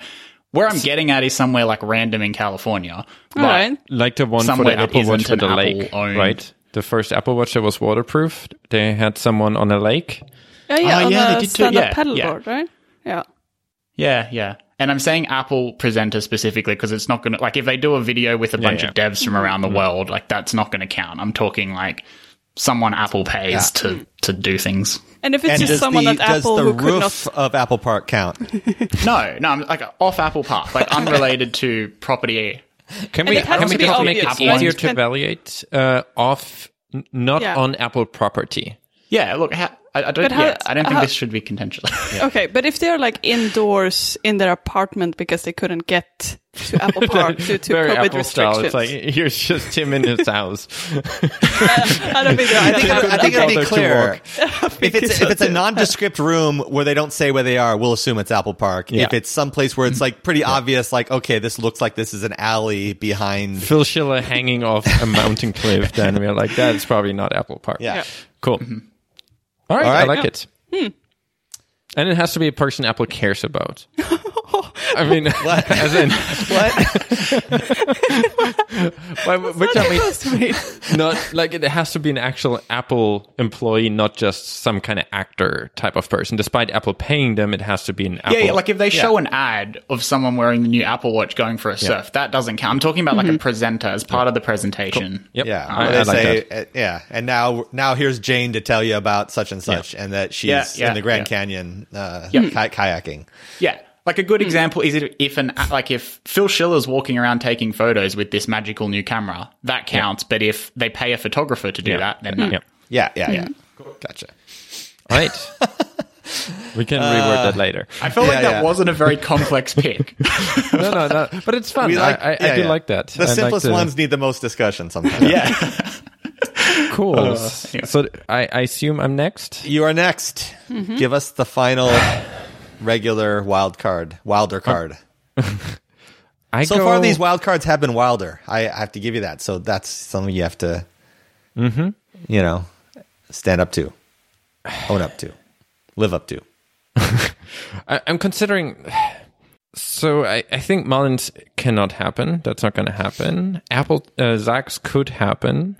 where I'm getting at is somewhere like random in California. All right. like the one for Somewhere the Apple Watch isn't with the an lake, Apple-owned- right? The first Apple Watch that was waterproof. They had someone on a lake. Yeah, yeah, Oh, on yeah, the they did too, stand-up yeah, paddleboard, yeah. right? Yeah. Yeah, yeah. And I'm saying Apple presenter specifically because it's not going to, like, if they do a video with a bunch yeah. of devs from around the world, like, that's not going to count. I'm talking like someone Apple pays to, to do things. And if it's And just someone the, at does Apple the who could roof not. of Apple Park count? No, no, I'm like off Apple Park, like unrelated to property. Can And we can we be just make it right? easier to can- evaluate uh, off, n- not Yeah. on Apple property? Yeah, look, ha- I, I don't. How- yeah, I don't think how- this should be contentious. Okay, but if they're like indoors in their apartment because they couldn't get to Apple Park due to Very COVID Apple style. It's like here's just him in his house. I don't think I think, that I think it'll be clear. If it's if it's a nondescript room where they don't say where they are, we'll assume it's Apple Park. Yeah. If it's someplace where it's like pretty obvious, like okay, this looks like this is an alley behind. Phil Schiller hanging off a mountain cliff. Then we're like, that's probably not Apple Park. Yeah. Yeah. Cool. Mm-hmm. All right, All I right. like it. Hmm. And it has to be a person Apple cares about. I mean, as in, what? which I mean, Sweet. not like it has to be an actual Apple employee, not just some kind of actor type of person. Despite Apple paying them, it has to be an Apple. Yeah, yeah, like if they show an ad of someone wearing the new Apple Watch going for a surf, that doesn't count. I'm talking about like a presenter as part of the presentation. Yep. Yeah, I, where I like say, that. uh, yeah, and now now here's Jane to tell you about such and such, and that she's Yeah, yeah, in the Grand yeah. Canyon uh, ki- kayaking. Yeah. Like a good hmm. example is it if an like if Phil Schiller's walking around taking photos with this magical new camera, that counts. But if they pay a photographer to do Yeah. that, then no. Yep. Yeah, yeah, yeah. Hmm. Gotcha. All right. we can reword that uh, later. I felt like that yeah. wasn't a very complex pick. no, no, no. But it's fun. Like, I, I, yeah, I do yeah. like that. The I like simplest the- ones need the most discussion sometimes. yeah. Cool. Uh, yeah. So I, I assume I'm next. You are next. Mm-hmm. Give us the final regular wild card, wilder card. I So go, far, these wild cards have been wilder. I, I have to give you that. So that's something you have to, Mm-hmm. you know, stand up to, own up to, live up to. I, I'm considering. So I, I think Mullins cannot happen. That's not going to happen. Apple uh, Zach's could happen.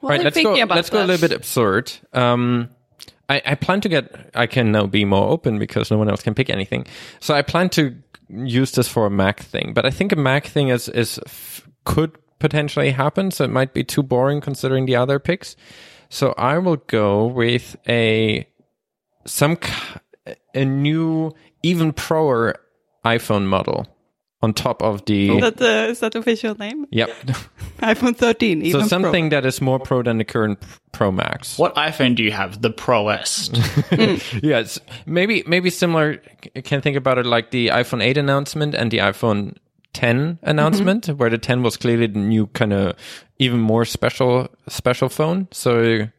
Well, right, let's go. about Let's go a little bit absurd. Um, I, I plan to get. I can now be more open because no one else can pick anything. So I plan to use this for a Mac thing, but I think a Mac thing is is could potentially happen. So it might be too boring considering the other picks. So I will go with a some a new even proer iPhone model on top of the. Is that the is that the official name? Yep. iPhone 13. so Even Pro. something that is more pro than the current Pro Max. What iPhone do you have? The Pro S. Yes, maybe maybe similar. I can think about it like the iPhone 8 announcement and the iPhone 10 announcement, where the 10 was clearly the new kind of even more special special phone. So it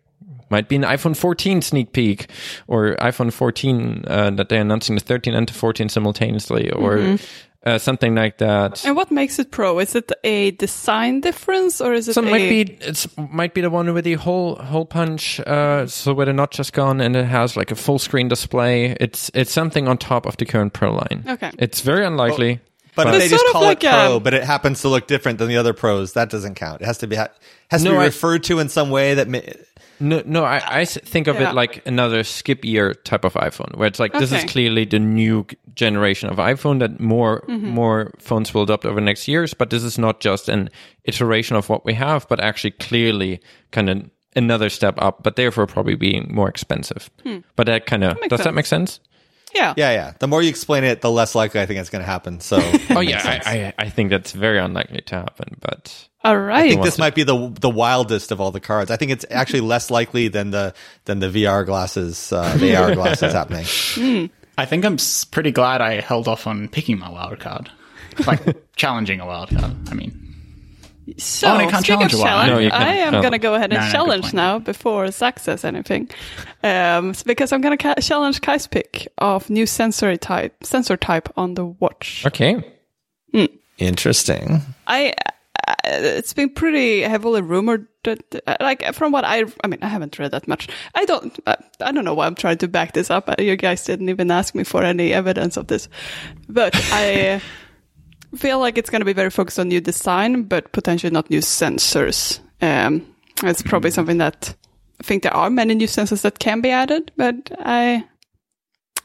might be an iPhone 14 sneak peek, or iPhone 14 uh, that they're announcing the 13 and the 14 simultaneously, or uh, something like that. And what makes it pro? Is it a design difference or is it So it a... might be it's might be the one with the hole hole punch, uh, so where the notch just gone and it has like a full screen display. It's it's something on top of the current Pro line. Okay. It's very unlikely. But if they just sort of call like, it pro, um, but it happens to look different than the other pros, that doesn't count. It has to be ha- has to No, be I- referred to in some way that. Ma- No, no, I, I s- think of Yeah. it like another skip year type of iPhone, where it's like this is clearly the new generation of iPhone that more Mm-hmm. more phones will adopt over the next years. But this is not just an iteration of what we have, but actually clearly kind of another step up, but therefore probably being more expensive. But that kind of Hmm. makes does that make sense? Yeah. yeah, yeah. The more you explain it, the less likely I think it's going to happen. So, Oh yeah, I, I I think that's very unlikely to happen, but. All I think this might be the the wildest of all the cards. I think it's actually less likely than the than the VR glasses, uh, AR glasses happening. I think I'm pretty glad I held off on picking my wild card, like challenging a wild card. I mean, So, Oh, and I can't speaking of challenge a challenge, No, can't. I am No. going to go ahead and No, no, challenge now before Zach says anything. Um, because I'm going to ca- challenge Kai's pick of new sensory type, sensor type on the watch. Okay. Interesting. I, uh, it's been pretty heavily rumored that, uh, like, from what I, I mean, I haven't read that much. I don't, uh, I don't know why I'm trying to back this up. Uh, You guys didn't even ask me for any evidence of this, but I uh, feel like it's going to be very focused on new design, but potentially not new sensors. Um, it's probably something that I think there are many new sensors that can be added, but I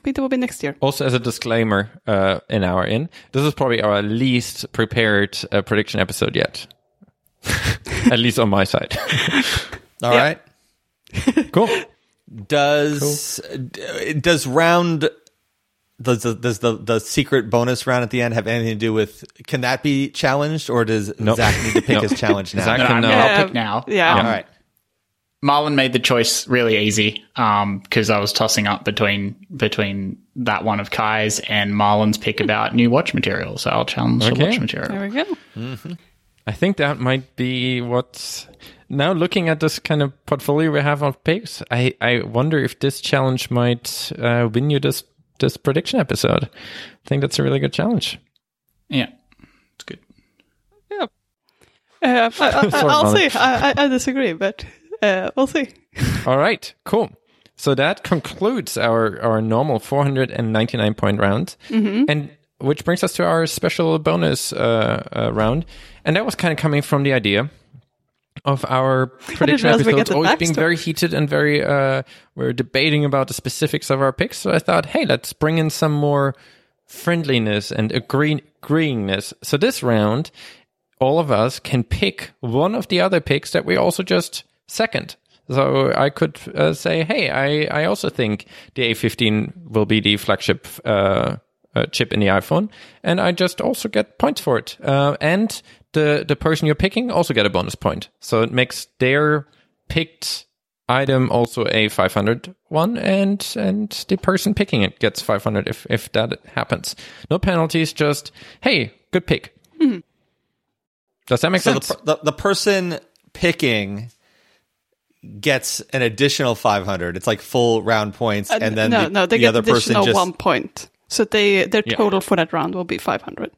think that will be next year. Also, as a disclaimer, uh, in our in, this is probably our least prepared uh, prediction episode yet. At least on my side. All right. cool. Does d- does round does the, does the the secret bonus round at the end have anything to do with? Can that be challenged, or does Nope. Zach need to pick Nope. his challenge now? Zach no, can, I'm, uh, I'll Yeah, pick now. yeah. Um, All right. Malin made the choice really easy because I was tossing up between between that one of Kai's and Malin's pick about new watch material. So I'll challenge the Okay. watch material. There we go. I think that might be what. Now, looking at this kind of portfolio we have of picks, I, I wonder if this challenge might uh, win you this this prediction episode. I think that's a really good challenge. Yeah, it's good. Yeah. Uh, I, I, Sorry, I'll Mother. see. I, I, I disagree, but uh, we'll see. All right, cool. So that concludes our our normal 499 point round, and which brings us to our special bonus uh, uh, round, and that was kind of coming from the idea of our prediction episodes always being very heated and very uh, we're debating about the specifics of our picks. So I thought, hey, let's bring in some more friendliness and agree- agreeingness. So this round, all of us can pick one of the other picks that we also just second. So I could uh, say, hey, I, I also think the A15 will be the flagship uh, uh, chip in the iPhone, and I just also get points for it. Uh, and the the person you're picking also get a bonus point. So it makes their picked item also a 500 one, and and the person picking it gets 500 if if that happens. No penalties, just hey, good pick. Does that make So sense? the, per- the the person picking gets an additional 500. It's like full round points, Uh, and then no, the, no, they the get other person additional just one point. So they their Yeah. total for that round will be 500.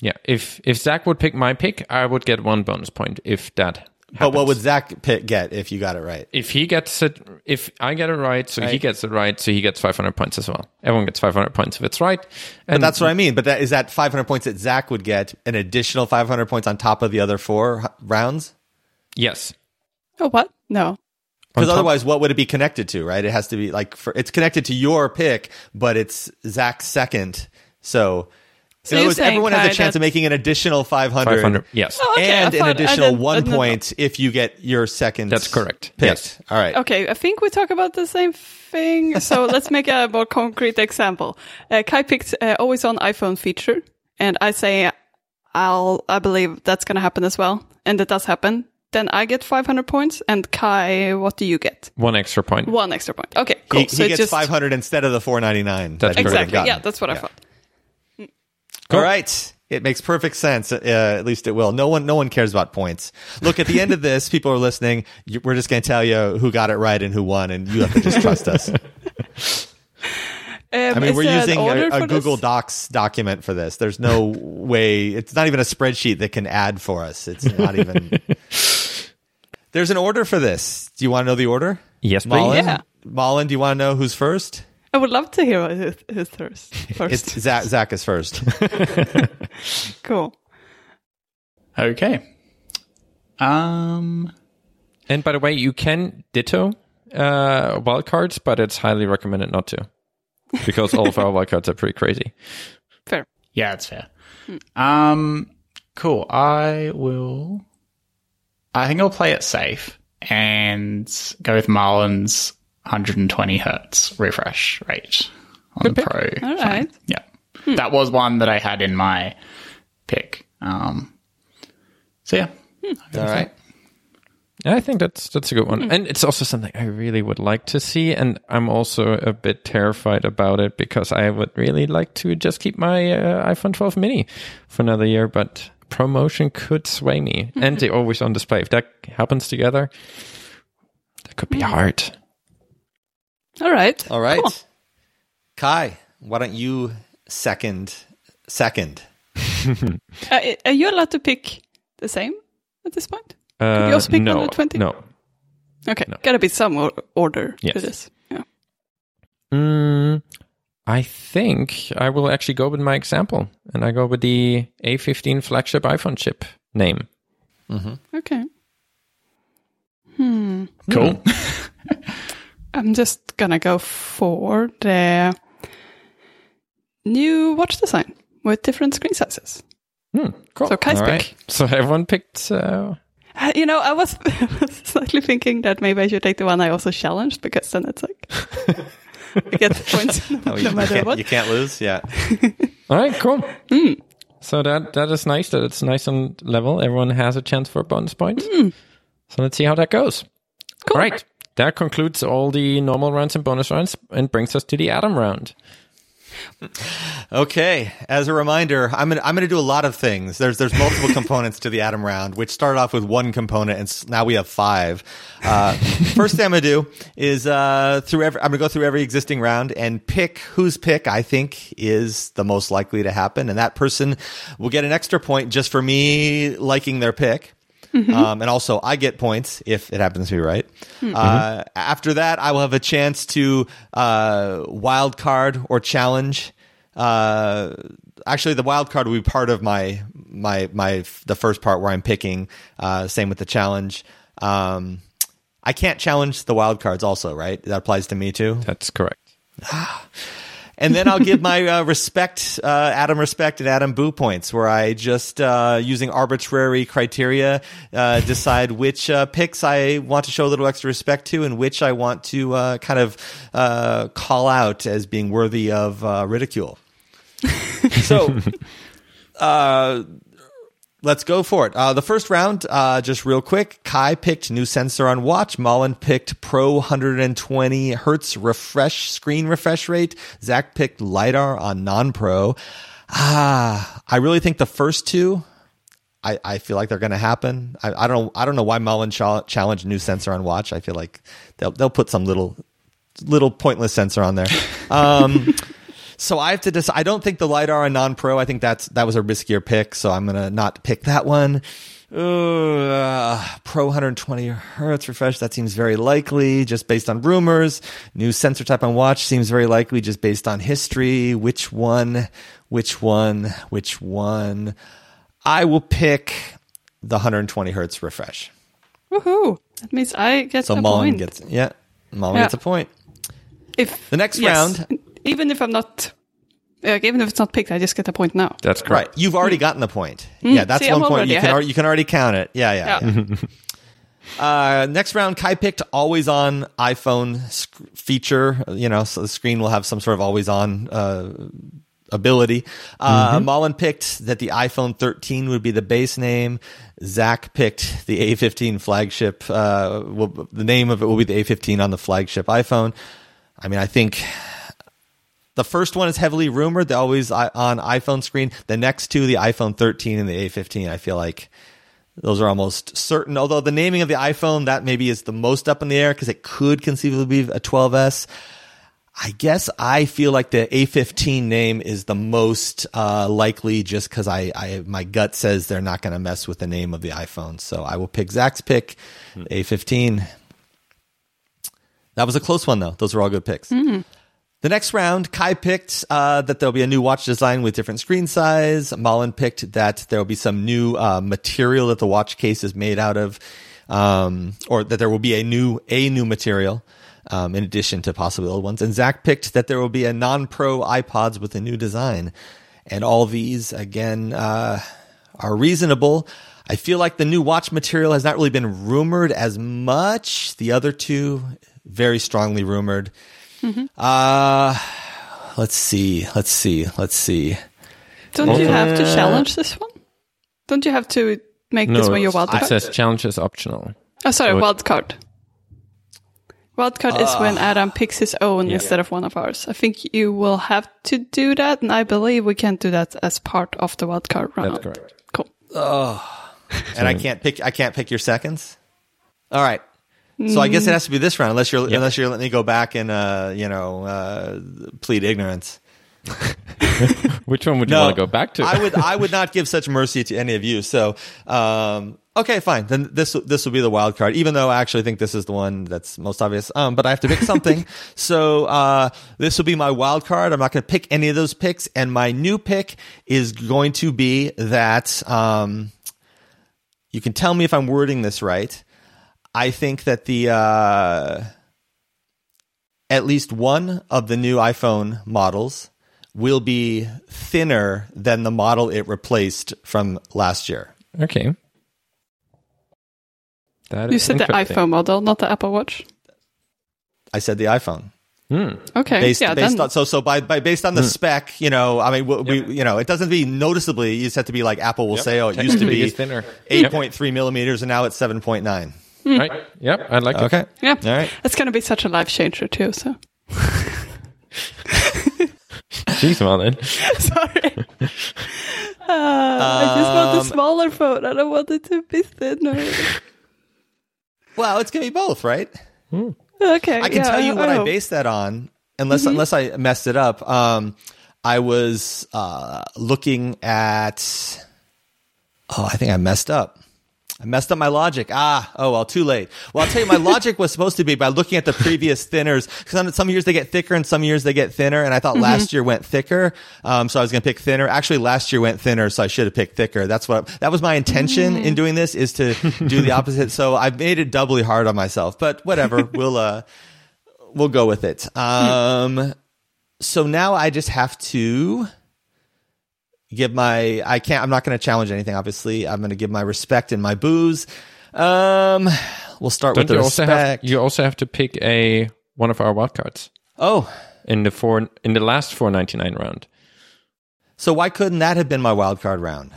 Yeah, if if Zach would pick my pick, I would get one bonus point if that. Happens. But what would Zach pick get if you got it right? if he gets it? If I get it right, so he gets it right, so he gets 500 points as well. Everyone gets 500 points if it's right. And But that's what I mean. But that is that 500 points that Zach would get an additional 500 points on top of the other four rounds. yes. Oh, what? No. Because otherwise, what would it be connected to? Right? It has to be like for it's connected to your pick, but it's Zach's second. So, So in other words, everyone has a chance of making an additional 500. 500. Yes. Oh, okay, and an thought- I additional didn't- one didn't know. point if you get your second. That's correct. Pick. Yes. All right. Okay, I think we talk about the same thing. So let's make a more concrete example. Uh, Kai picked uh, always on iPhone feature, and I say I'll I believe that's going to happen as well, and it does happen. Then I get 500 points, and Kai, what do you get? One extra point. One extra point. Okay, cool. He, so he it gets just 500 instead of the 499. That's that he exactly. Yeah, that's what I thought. All right. It makes perfect sense. Uh, at least it will. No one, no one cares about points. Look, at the end of this, people are listening. You, we're just going to tell you who got it right and who won, and you have to just trust us. Um, I mean, we're using a, a Google this? Docs document for this. There's no way. It's not even a spreadsheet that can add for us. It's not even. There's an order for this. Do you want to know the order? Yes, please. Malin? Yeah. Malin, do you want to know who's first? I would love to hear who's, who's first. First, It's Zach. Zach is first. cool. Okay. Um. And by the way, you can ditto uh, wildcards, but it's highly recommended not to. Because all of our wildcards are pretty crazy. Fair. Yeah, that's fair. Um. Cool. I will. I think I'll play it safe and go with Malin's 120 hertz refresh rate on the Pro. All phone. right. Yeah. That was one that I had in my pick. Um. So yeah. All right. Yeah, I think that's that's a good one, and it's also something I really would like to see. And I'm also a bit terrified about it because I would really like to just keep my uh, iPhone 12 mini for another year, but ProMotion could sway me, and the always on display. If that happens together, that could be hard. All right. All right. Cool. Kai, why don't you second? Second. Uh, are you allowed to pick the same at this point? Uh, you also pick no, 120? no. Okay. Gotta be some or- order to this. Yeah. Mm, I think I will actually go with my example, and I go with the A15 flagship iPhone chip name. Okay. Hmm. Cool. I'm just gonna go for the new watch design with different screen sizes. Hmm, cool. So Kai's pick. right. So everyone picked. Uh, Uh, You know, I was slightly thinking that maybe I should take the one I also challenged because then it's like I get points no, Oh, you, no matter can't, what. you can't lose. Yeah. all right, cool. Hmm. So that that is nice. That it's nice on level. Everyone has a chance for a bonus point. Hmm. So let's see how that goes. All right. That concludes all the normal rounds and bonus rounds, and brings us to the Adam round. Okay. As a reminder, I'm gonna I'm gonna do a lot of things. There's there's multiple components to the Adam round, which started off with one component, and now we have five. Uh, first thing I'm gonna do is uh, through every I'm gonna go through every existing round and pick whose pick I think is the most likely to happen, and that person will get an extra point just for me liking their pick. Um, and also, I get points if it happens to be right. Uh, after that, I will have a chance to uh, wild card or challenge. Uh, actually, the wild card will be part of my my my the first part where I'm picking. Uh, same with the challenge. Um, I can't challenge the wild cards. Also, right? That applies to me too. That's correct. And then I'll give my uh, respect, uh, Adam respect and Adam boo points, where I just uh, using arbitrary criteria uh, decide which uh, picks I want to show a little extra respect to, and which I want to uh, kind of uh, call out as being worthy of uh, ridicule. so. Let's go for it. Uh, the first round, uh, just real quick. Kai picked new sensor on watch. Mullen picked Pro 120 hertz refresh screen refresh rate. Zach picked LiDAR on non-pro. Ah, I really think the first two. I, I feel like they're going to happen. I, I don't I don't know why Mullen ch- challenged new sensor on watch. I feel like they'll they'll put some little little pointless sensor on there. Um, so I have to decide. I don't think the LiDAR on non-pro. I think that's that was a riskier pick. So I'm gonna not pick that one. Uh, Pro 120 hertz refresh. That seems very likely, just based on rumors. New sensor type on watch seems very likely, just based on history. Which one? Which one? Which one? I will pick the 120 hertz refresh. Woohoo! That means I get So a Mullen point. gets yeah, Mullen Yeah. gets a point. if The next yes, round- even if I'm not, like, even if it's not picked, I just get a point now. That's Right. correct. You've already gotten the point. Yeah, that's Hmm. See, one point. already You can, already, you can already count it. Yeah, yeah. Yeah. yeah. Uh, next round, Kai picked always on iPhone sc- feature. You know, so the screen will have some sort of always on uh, ability. Uh, Mullen picked that the iPhone 13 would be the base name. Zach picked the A15 flagship. Uh, will, the name of it will be the A15 on the flagship iPhone. I mean, I think the first one is heavily rumored. They're always on iPhone screen. The next two, the iPhone 13 and the A15, I feel like those are almost certain. Although the naming of the iPhone, that maybe is the most up in the air because it could conceivably be a 12S. I guess I feel like the A15 name is the most uh, likely just because I, I my gut says they're not going to mess with the name of the iPhone. So I will pick Zach's pick, A15. That was a close one though. Those were all good picks. The next round, Kai picked uh, that there'll be a new watch design with different screen size. Malin picked that there will be some new uh, material that the watch case is made out of, um, or that there will be a new a new material um, in addition to possibly old ones. And Zach picked that there will be a non-pro AirPods with a new design. And all these again uh, are reasonable. I feel like the new watch material has not really been rumored as much. The other two very strongly rumored. Uh let's see, let's see, let's see. Don't you have to challenge this one? Don't you have to make this one your wild it card? says challenge is optional. oh, sorry, so it- wild card. Wild card is when Ah. Adam picks his own instead of one of ours. I think you will have to do that, and I believe we can do that as part of the wild card round. That's correct. Cool. And I can't pick I can't pick your seconds? All right. So I guess it has to be this round unless you're unless you're letting me go back and uh, you know, uh, plead ignorance. Which one would you No, want to go back to? I would I would not give such mercy to any of you. So, um, okay, fine. Then this this will be the wild card. Even though I actually think this is the one that's most obvious. Um, but I have to pick something. so uh, this will be my wild card. I'm not going to pick any of those picks. And my new pick is going to be that. Um, you can tell me if I'm wording this right. I think that the uh, at least one of the new iPhone models will be thinner than the model it replaced from last year. okay. That You is said the iPhone model, not the Apple Watch. I said the iPhone. Okay, Based, yeah, based then on, so so by, by based on the spec, you know, I mean, we, we you know, it doesn't be noticeably. You just have to be like Apple will say, oh, it used to Technically, be it's thinner. eight point three millimeters, and now it's seven point nine. Right. Yep. I like it. Okay, yeah, all right. it's gonna be such a life changer too. So Jeez, Malin. sorry. Uh, I just want Um, a smaller phone. I don't want it to be thinner. Well, it's gonna be both, right? Okay, I can yeah, tell you what I, hope. based that on, unless Mm-hmm. unless I messed it up. Um, I was uh, looking at. Oh, I think I messed up. I messed up my logic. Ah, oh well, too late. Well, I'll tell you, my logic was supposed to be by looking at the previous thinners, because some, years they get thicker and some years they get thinner. And I thought last year went thicker, um, so I was going to pick thinner. Actually, last year went thinner, so I should have picked thicker. That's what that was my intention in doing this is to do the opposite. So I've made it doubly hard on myself, but whatever. we'll uh, we'll go with it. Um, so now I just have to give my I can't I'm not going to challenge anything obviously. I'm going to give my respect and my boos. Um we'll start Don't with the you also respect. have you also have to pick a one of our wildcards oh, in the four in the last four ninety nine round so why couldn't that have been my wild card round?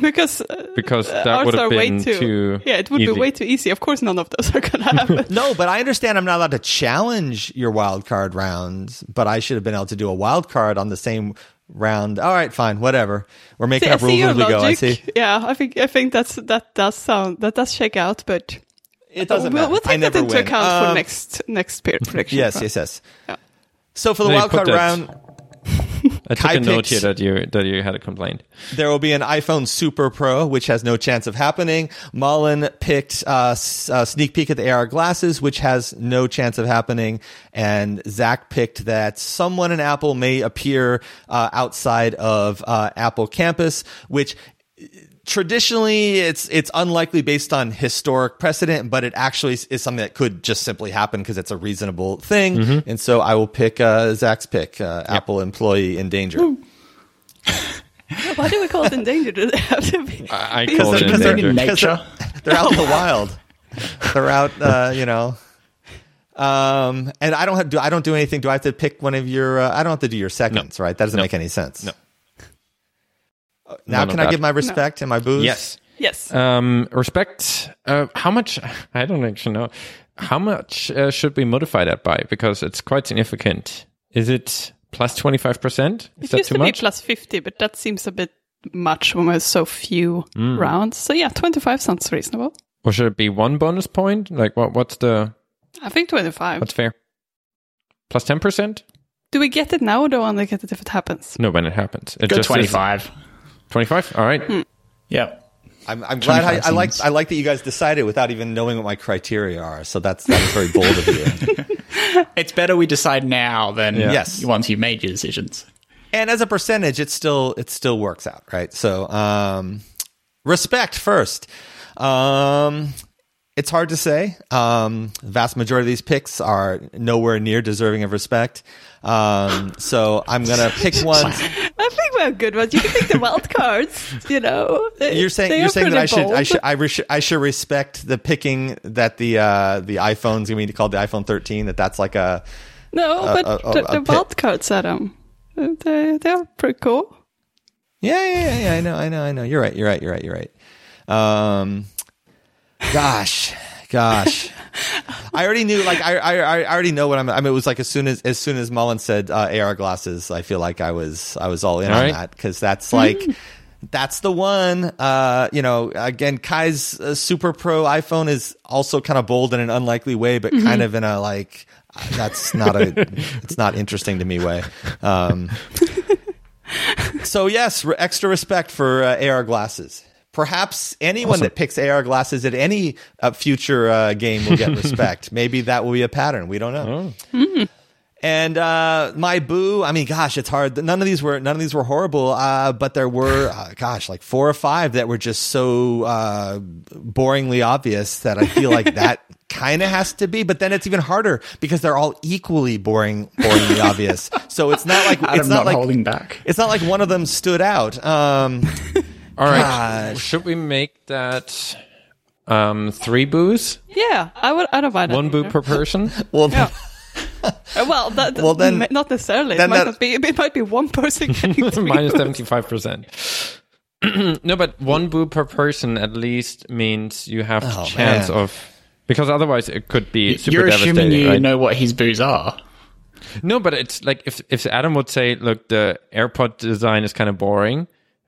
because uh, because that ours would are have way been too, too yeah, it would easy. be way too easy. Of course, none of those are gonna happen. No, but I understand I'm not allowed to challenge your wild card rounds, but I should have been able to do a wild card on the same round. All right, fine, whatever. We're making See, up rules as we go. I see. Yeah, I think I think that's that does sound that does shake out, but It doesn't we'll, matter. we'll I take that into win. account for Um, next next period prediction. Yes, round. yes, yes. Yeah. So for the No, wild put card that. round, I took Kai a note here that you that you had a complaint. There will be an iPhone Super Pro, which has no chance of happening. Mullen picked uh, s- uh, sneak peek at the AR glasses, which has no chance of happening. And Zach picked that someone in Apple may appear uh, outside of uh, Apple campus, which traditionally it's it's unlikely based on historic precedent, but it actually is- is something that could just simply happen because it's a reasonable thing. And so I will pick uh, Zach's pick, uh, Apple employee in danger. Why do we call it endangered? Do they have to be? I, I Because called it they're- in because they're danger. in Because nature. They're out in the wild. They're out, uh, you know. Um, and I don't have do I don't do anything. Do I have to pick one of your? Uh, I don't have to do your seconds, right? That doesn't No. make any sense. No. Now None can I that. give my respect and my boos? Yes. Yes. Um, respect. Uh, how much? I don't actually know. How much uh, should we modify that by? Because it's quite significant. Is it plus twenty five percent? Is it that used too to be much? plus fifty, but that seems a bit much when there's so few Mm. rounds. So yeah, twenty-five sounds reasonable. or should it be one bonus point? Like what? What's the? I think twenty-five. What's fair? Plus ten percent? Do we get it now or do we only get it if it happens? No, when it happens. It Go just is- 25. 25? All right. Hmm. Yep. I'm, I'm glad I, I like I like that you guys decided without even knowing what my criteria are. So that's that's very bold of you. It's better we decide now than Yes. once you've made your decisions. and as a percentage, it still it still works out, right? So um, respect first. Um, it's hard to say. Um, the vast majority of these picks are nowhere near deserving of respect. Um, so I'm gonna pick ones. I think we're good ones. You can pick the wild cards, you know. You're saying you're saying that I should I should I, re- I should respect the picking that the uh, the iPhone's gonna be called the iPhone 13. That that's like a No, but uh, uh, the, a the pick. wild cards, Adam, they, they're pretty cool. Yeah, yeah, yeah, yeah. I know, I know, I know. You're right. You're right. You're right. You're right. Um, gosh, gosh. I already knew. Like, I, I, I already know what I'm. I mean, it was like as soon as as soon as Mullen said uh, AR glasses, I feel like I was I was all in All on right. that because that's like. That's the one. Uh, you know, again, Kai's uh, Super Pro iPhone is also kind of bold in an unlikely way, but kind of in a like that's not a it's not interesting to me way. Um, so yes, re- extra respect for uh, AR glasses. Perhaps anyone that picks AR glasses at any uh, future uh, game will get respect. Maybe that will be a pattern. We don't know. And uh, my boo, I mean, gosh, it's hard. None of these were none of these were horrible, uh, but there were, uh, gosh, like four or five that were just so uh, boringly obvious that I feel like that kind of has to be. But then it's even harder because they're all equally boring, boringly obvious. So it's not like I'm it's not not like holding back. it's not like one of them stood out. Um, All right. Gosh. Should we make that um, three boos? Yeah, I would. I don't mind. One boo per person? well, Yeah. Uh, well, that, Well, then- m- not necessarily. It might that- not be. It might be one person. Minus 75%. no, but one boo per person at least means you have Oh, chance man. of. Because otherwise it could be super You're devastating, assuming you right? know what his boos are. No, but it's like if if Adam would say, "Look, the AirPod design is kind of boring,"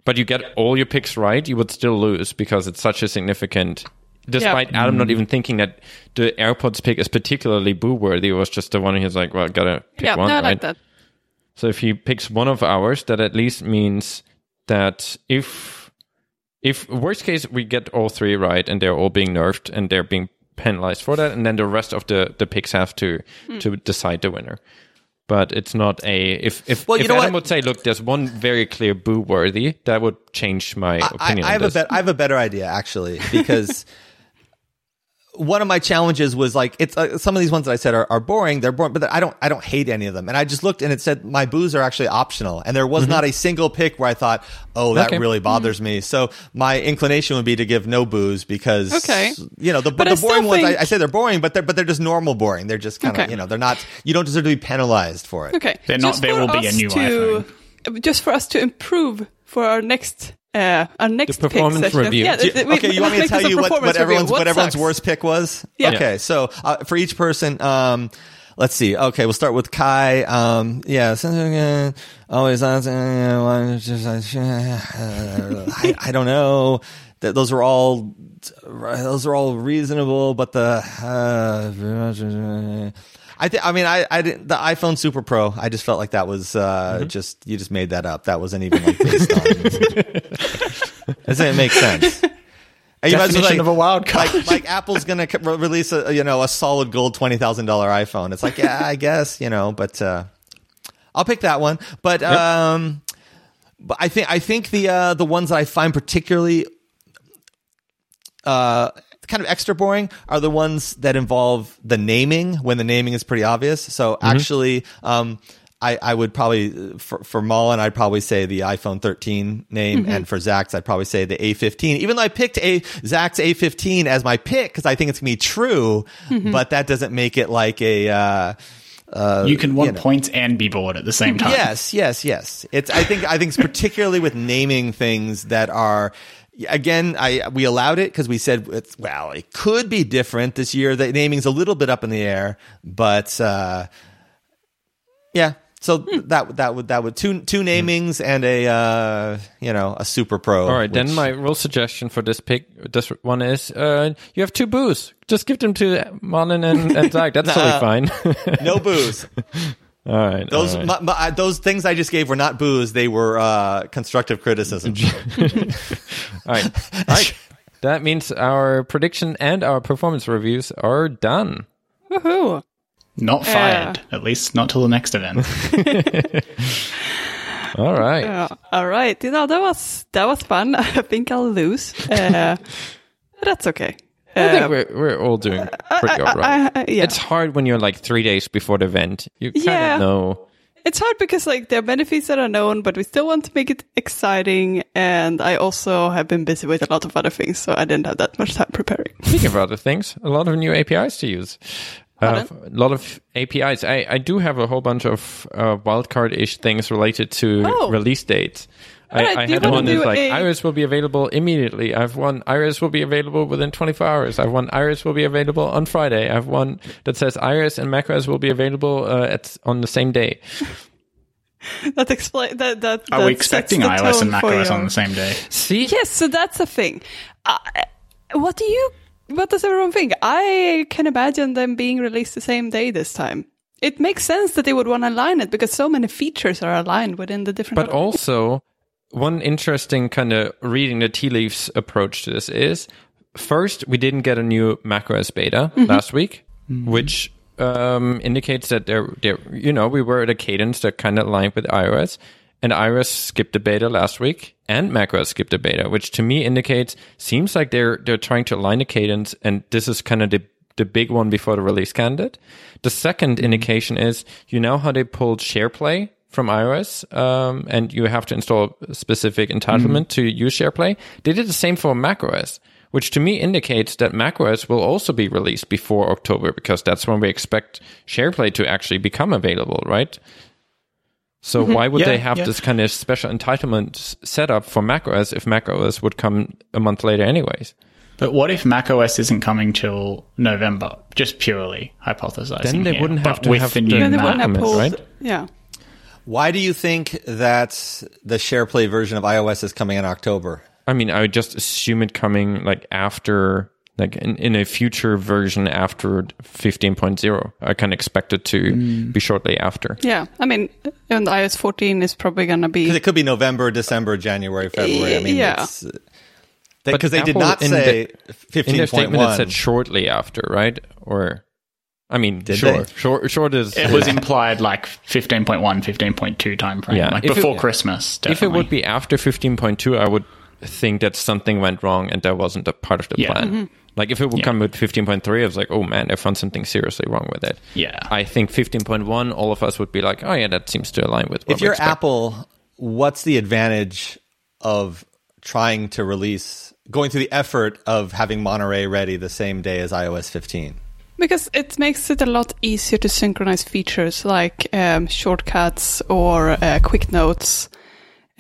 but you get all your picks right, you would still lose because it's such a significant. Despite Adam not even thinking that the AirPods pick is particularly boo worthy, it was just the one he's like, "Well, gotta pick Yeah, one." no, I right? like that. So if he picks one of ours, that at least means that if if worst case we get all three right and they're all being nerfed and they're being penalized for that, and then the rest of the the picks have to Hmm. to decide the winner. But it's not a if if, Well, you if know Adam what? would say, look, there's one very clear boo worthy, that would change my I, opinion. I on have a this. bet, I have a better idea actually because one of my challenges was like it's uh, some of these ones that I said are, are boring. They're boring, but I don't I don't hate any of them. And I just looked and it said my boos are actually optional, and there was not a single pick where I thought, oh, that Mm-hmm. Okay. really bothers me. So my inclination would be to give no boos because Okay. you know the But the I still boring ones. think- I, I say they're boring, but they're but they're just normal boring. They're just kind of Okay. you know they're not. You don't deserve to be penalized for it. Okay. They're not- Just there will be a us new to, Just for us to improve for our next uh, our next pick performance session. review. Yeah, Do Do th- you- we- okay, you want me to tell you what, what everyone's review. what, everyone's worst pick was? Yeah. Okay, so uh, for each person, um, let's see. Okay, we'll start with Kai. Um, yeah, always answer, one, just, I, I don't know. Th- Those are all those are all reasonable, but the uh, I think I mean I I didn't, the iPhone Super Pro. I just felt like that was uh, just you just made that up. That wasn't even like based on. Doesn't it make sense? And you might Definition of a wild card. Like, like Apple's gonna c- release a you know a solid gold twenty thousand dollar iPhone. It's like yeah, I guess you know, but uh, I'll pick that one. But um, but I think I think the uh, the ones that I find particularly uh, kind of extra boring are the ones that involve the naming when the naming is pretty obvious. So actually, um, I, I would probably for for Mullen, I'd probably say the iPhone 13 name, and for Zach's, I'd probably say the A15. Even though I picked a Zach's A15 as my pick because I think it's gonna be true, but that doesn't make it like a. Uh, uh, You can want know. points and be bored at the same time. Yes, yes, yes. It's I think I think it's particularly with naming things that are again I we allowed it because we said it's well it could be different this year. The naming's a little bit up in the air, but uh, yeah. So that that would that would two two namings and a uh, you know a super pro. All right, then my real suggestion for this pick, this one is, uh, you have two boos. Just give them to Malin and, and Zach. That's totally fine. no boos. All right. Those all right. my, my, those things I just gave were not boos; they were uh, constructive criticism. all right. All right. That means our prediction and our performance reviews are done. Woohoo! Not fired, at least not till the next event. All right. Yeah. All right. You know that was that was fun. I think I'll lose. Uh, that's okay. I think Uh, we're, we're all doing pretty all right. I- I- yeah. It's hard when you're like three days before the event. You kind of Yeah. know. It's hard because like there are benefits that are known, but we still want to make it exciting. And I also have been busy with a lot of other things, so I didn't have that much time preparing. Speaking of other things, a lot of new APIs to use. Uh, a lot of APIs. I, I do have a whole bunch of uh, wildcard-ish things related to Oh. release dates. I, I had one that's like a- iOS will be available immediately. I've one iOS will be available within 24 hours. I've one iOS will be available on Friday. I've one that says iOS and macOS will be available uh, at on the same day. that explain that that. Are that we expecting the iOS and tone for macOS on the same day? See, Yes, so that's the thing. Uh, what do you? What does everyone think? I can imagine them being released the same day this time. It makes sense that they would want to align it because so many features are aligned within the different. But also, one interesting kind of reading the tea leaves approach to this is first, we didn't get a new macOS beta mm-hmm. last week, mm-hmm. which um, indicates that there, there, you know, we were at a cadence that kind of aligned with iOS. And iOS skipped the beta last week, and macOS skipped the beta, which to me indicates seems like they're they're trying to align the cadence, and this is kind of the the big one before the release candidate. The 2nd mm-hmm. indication is you know how they pulled SharePlay from iOS, um, and you have to install a specific entitlement to use SharePlay. They did the same for macOS, which to me indicates that macOS will also be released before October because that's when we expect SharePlay to actually become available, right? So why would Yeah, they have yeah. this kind of special entitlement s- set up for macOS if macOS would come a month later anyways? But what if macOS isn't coming till November? Just purely hypothesizing. Then they here, wouldn't have but to with have the the- new then they Mac. wouldn't have pulled. right? Yeah. Why do you think that the SharePlay version of iOS is coming in October? I mean, I would just assume it coming like after, like in, in a future version after 15.0. I can expect it to mm. be shortly after. Yeah, I mean, and iOS 14 is probably going to Because be. it could be November, December, January, February. I mean, Yeah. it's, because they did Apple not in say In their fifteen point statement, it said shortly after, right? Or, I mean, Did sure, they? short, short is. It was implied like 15.1, 15.2 timeframe, Yeah. like If it- before Christmas. if it would be after 15.2, I would think that something went wrong and that wasn't a part of the Yeah. plan. Mm-hmm. Like if it would Yeah. come with 15.3, I was like, oh man, I found something seriously wrong with it. Yeah. I think 15.1, all of us would be like, oh yeah, that seems to align with what If we you're expect. Apple, what's the advantage of trying to release, going through the effort of having Monterey ready the same day as iOS 15? Because it makes it a lot easier to synchronize features like um, shortcuts or uh, quick notes.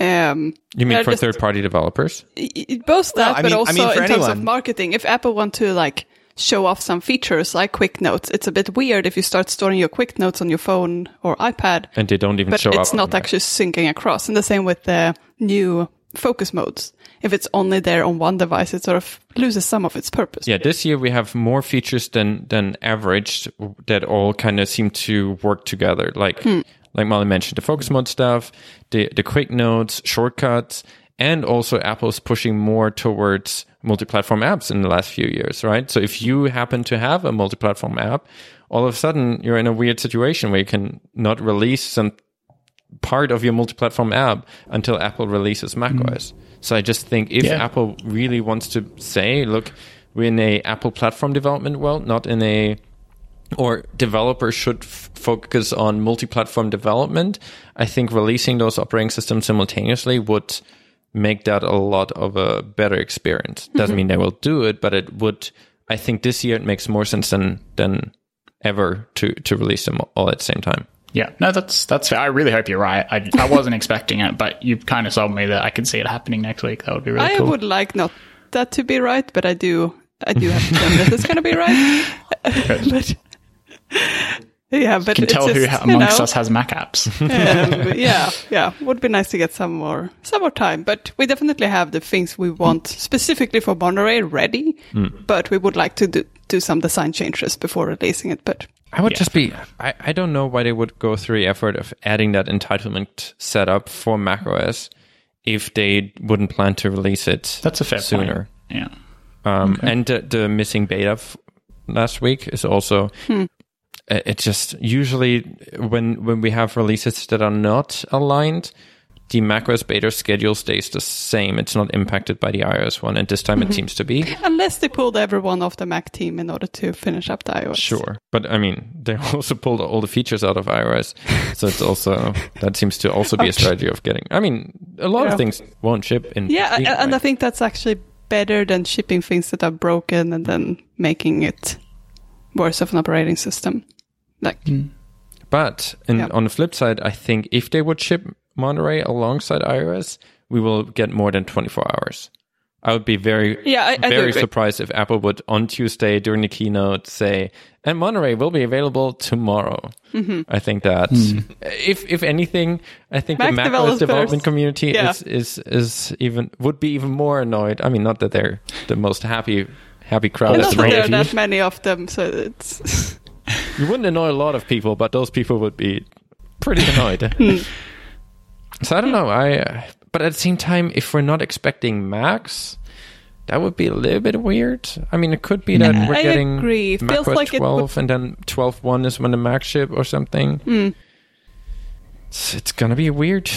Um, You mean for just- third party developers? i- i- both that, I but mean- I also mean for in terms of marketing. If Apple want to like show off some features like quick notes, it's a bit weird if you start storing your quick notes on your phone or iPad, And they don't even but show it's up. not on there. actually syncing across. And the same with the new focus modes. If it's only there on one device, it sort of loses some of its purpose. Yeah, this year we have more features than than average that all kind of seem to work together. Like hmm. like Malin mentioned, the focus mode stuff, the the quick notes, shortcuts, and also Apple's pushing more towards multi-platform apps in the last few years, right? So if you happen to have a multi-platform app, all of a sudden you're in a weird situation where you can not release some part of your multi-platform app until Apple releases macOS. Mm. So I just think if Yeah. Apple really wants to say, look, we're in a Apple platform development world, not in a or developers should f- focus on multi-platform development. I think releasing those operating systems simultaneously would make that a lot of a better experience. Mm-hmm. Doesn't mean they will do it, but it would. I think this year it makes more sense than than ever to to release them all at the same time. Yeah, no, that's that's fair. I really hope you're right. I, I wasn't expecting it, but you kind of sold me that I could see it happening next week. That would be really I cool. would like not that to be right, but I do. I do have to tell that it's going to be right. but yeah, but you can tell who ha- you amongst know, us has Mac apps. um, yeah, yeah, would be nice to get some more some more time. But we definitely have the things we want specifically for Monterey ready. But we would like to do do some design changes before releasing it. But I would Yeah. just be. I, I don't know why they would go through the effort of adding that entitlement setup for macOS if they wouldn't plan to release it That's a fair sooner. point. Yeah. Um, And the, the missing beta f- last week is also. Hmm. uh, It just usually when when we have releases that are not aligned, the macOS beta schedule stays the same. It's not impacted by the iOS one, and this time Mm-hmm. it seems to be. unless they pulled everyone off the Mac team in order to finish up the iOS. Sure, but I mean, they also pulled all the features out of iOS, so it's also that seems to also be a strategy of getting. I mean, a lot Yeah. of things won't ship in. Yeah, between, a- and I think that's actually better than shipping things that are broken and then making it worse of an operating system. Like, But in, Yeah. on the flip side, I think if they would ship Monterey alongside iOS, we will get more than 24 hours. I would be very, Yeah, I- I very surprised if Apple would on Tuesday during the keynote say, "And Monterey will be available tomorrow." Mm-hmm. I think that if if anything, I think Mac the macOS developers- development community yeah. is, is is even would be even more annoyed. I mean, not that they're the most happy happy crowd and at not that there are moment. that many of them, so it's You wouldn't annoy a lot of people, but those people would be pretty annoyed. so I don't know. I uh, but at the same time, if we're not expecting Max, that would be a little bit weird. I mean, it could be that Yeah, we're I getting agree. It feels macOS like it 12, and then 12.1 is when the Max ship or something. Hmm. It's, it's gonna be a weird,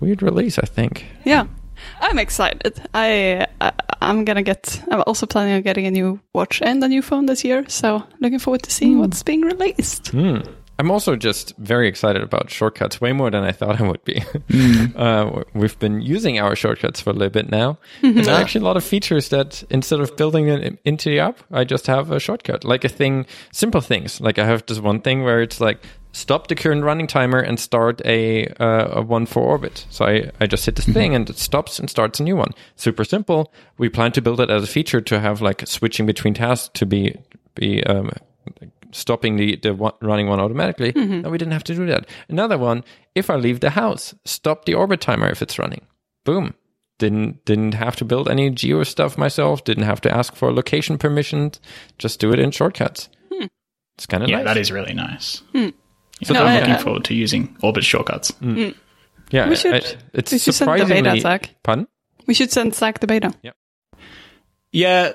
weird release. I think. yeah. I'm excited. I, I I'm gonna get. I'm also planning on getting a new watch and a new phone this year. So looking forward to seeing what's being released. Hmm. I'm also just very excited about shortcuts, way more than I thought I would be. uh, we've been using our shortcuts for a little bit now. And there are actually a lot of features that instead of building it into the app, I just have a shortcut, like a thing, simple things. Like I have this one thing where it's like stop the current running timer and start a, uh, a one for orbit. So I, I just hit this thing and it stops and starts a new one. Super simple. We plan to build it as a feature to have like switching between tasks to be, be, um, stopping the, the one, running one automatically. Mm-hmm. And we didn't have to do that. Another one, if I leave the house, stop the orbit timer if it's running. Boom. Didn't didn't have to build any geo stuff myself. Didn't have to ask for location permissions. Just do it in shortcuts. Hmm. It's kind of Yeah, nice. that is really nice. Hmm. So I'm I- looking I- forward to using Orbit shortcuts. Hmm. yeah. We should- I- it's we should send the beta, surprisingly. Zach. Pardon? We should send Zach the beta. Yeah, n-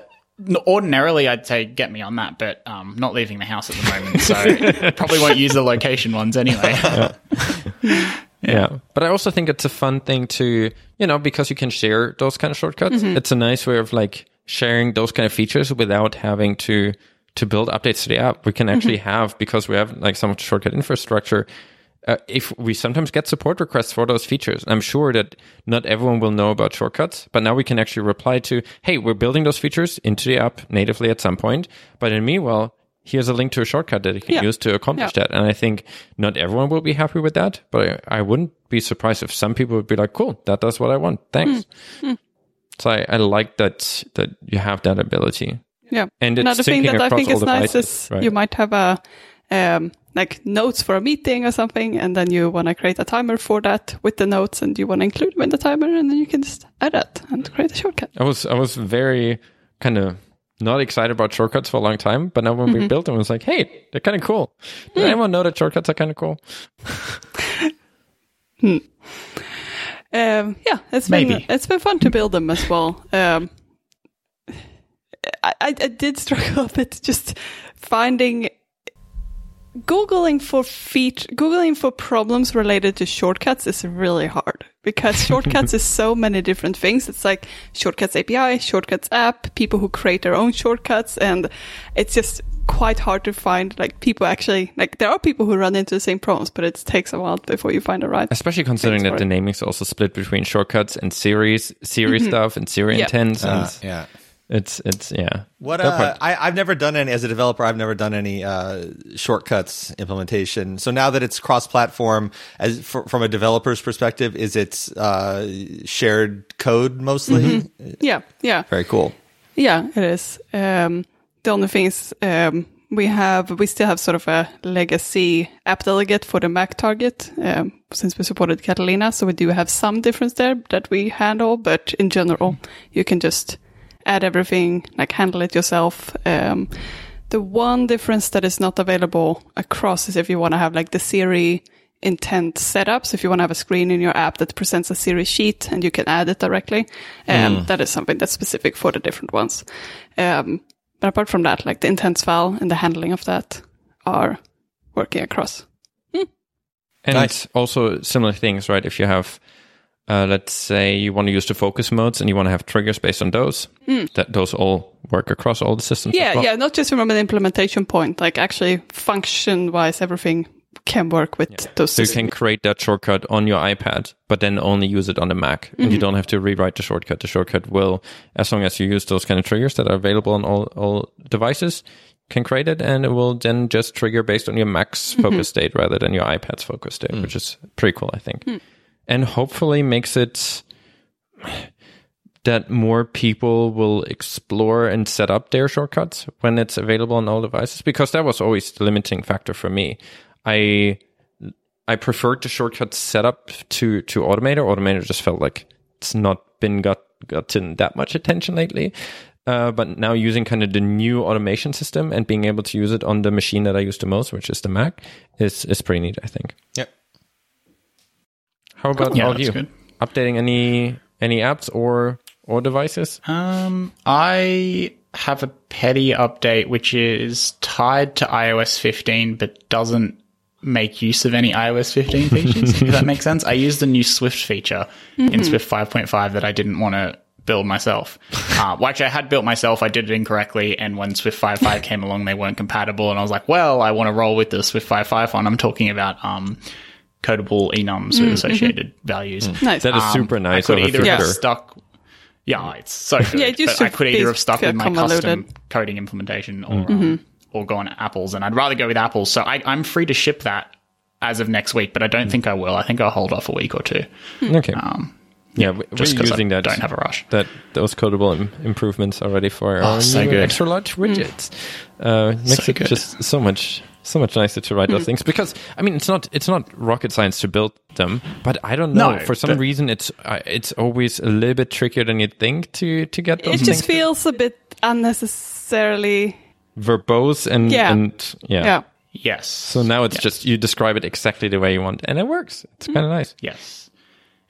ordinarily I'd say get me on that, but um, not leaving the house at the moment, so probably won't use the location ones anyway. Yeah. But I also think it's a fun thing to, you know, because you can share those kind of shortcuts. It's a nice way of like sharing those kind of features without having to to build updates to the app. We can actually have because we have like some shortcut infrastructure. Uh, if we sometimes get support requests for those features, I'm sure that not everyone will know about shortcuts, but now we can actually reply to, "Hey, we're building those features into the app natively at some point." But in the meanwhile, here's a link to a shortcut that you can Yeah. use to accomplish that. And I think not everyone will be happy with that, but I, I wouldn't be surprised if some people would be like, cool, that does what I want. Thanks. Hmm. So I, I like that, that you have that ability. Yeah. And it's Another thing that I think is nice devices, is right. you might have a um, like notes for a meeting or something, and then you want to create a timer for that with the notes, and you want to include them in the timer, and then you can just add that and create a shortcut. I was, I was very kind of not excited about shortcuts for a long time, but now when Mm-hmm. we built them, I was like, hey, they're kind of cool. Hmm. Does anyone know that shortcuts are kind of cool? hmm. Um, yeah, it's been it's been fun to build them as well. Um, I, I, I did struggle a bit just finding googling for feat googling for problems related to shortcuts is really hard because shortcuts is so many different things. It's like shortcuts API, shortcuts app, people who create their own shortcuts, and it's just quite hard to find like people actually like there are people who run into the same problems, but it takes a while before you find the right. Especially considering that the naming is also split between shortcuts and series, series stuff and Siri Mm-hmm. Yeah. intents. And Uh, yeah. It's, it's, yeah. What uh, I, I've never done any as a developer. I've never done any uh, shortcuts implementation. So now that it's cross-platform, as for, from a developer's perspective, is it uh, shared code mostly? Yeah, yeah. Very cool. Yeah, it is. Um, the only thing is, um, we have we still have sort of a legacy app delegate for the Mac target um, since we supported Catalina, so we do have some difference there that we handle. But in general, you can just add everything, like handle it yourself. Um, The one difference that is not available across is if you want to have like the Siri intent setups. If you want to have a screen in your app that presents a Siri sheet and you can add it directly, and that is something that's specific for the different ones. Um, but apart from that, like the intents file and the handling of that are working across. And Nice. also similar things, right? If you have, uh, let's say you want to use the focus modes and you want to have triggers based on those, hmm. that those all work across all the systems. as Yeah, well. yeah, not just from an implementation point, like actually function wise, everything can work with those So you can create that shortcut on your iPad, but then only use it on the Mac, and you mm-hmm. don't have to rewrite the shortcut. The shortcut will, as long as you use those kind of triggers that are available on all, all devices, can create it, and it will then just trigger based on your Mac's mm-hmm. focus state rather than your iPad's focus state, which mm. is pretty cool, I think, hmm. And hopefully makes it that more people will explore and set up their shortcuts when it's available on all devices because that was always the limiting factor for me. I I preferred the shortcut setup to to Automator. Automator just felt like it's not been got gotten that much attention lately. Uh, but now using kind of the new automation system and being able to use it on the machine that I use the most, which is the Mac, is is pretty neat. I think. Yep. How about Yeah, all of you? good. Updating any any apps or or devices? Um, I have a petty update which is tied to iOS 15 but doesn't make use of any iOS 15 features. if that makes sense. I used the new Swift feature in Swift 5.5 that I didn't want to build myself. Uh, well, actually, I had built myself. I did it incorrectly, and when Swift 5.5 came along, they weren't compatible, and I was like, "Well, I want to roll with the Swift 5.5 one." I'm talking about um, codable enums with mm, mm-hmm. associated values. Mm. Nice. That is Um, super nice. I could of a either have stuck. Yeah, it's so good. Yeah, it but I could either have stuck with my convoluted. custom coding implementation or um, or go on Apple's, and I'd rather go with Apple's. So I, I'm free to ship that as of next week, but I don't think I will. I think I'll hold off a week or two, hmm. Okay. Um, yeah, we- just we're because I that. don't have a rush. that those codable Im- improvements already for oh, our Oh, so good. extra large widgets. Mm. Uh, makes So it good. just so much so much nicer to write those things because I mean it's not it's not rocket science to build them, but I don't know No, for some but- reason it's uh, it's always a little bit trickier than you'd think to to get those It just feels a bit unnecessarily. verbose and Yeah. and yeah. Yeah. Yes. So now it's just you describe it exactly the way you want, and it works. It's kind of nice. Yes.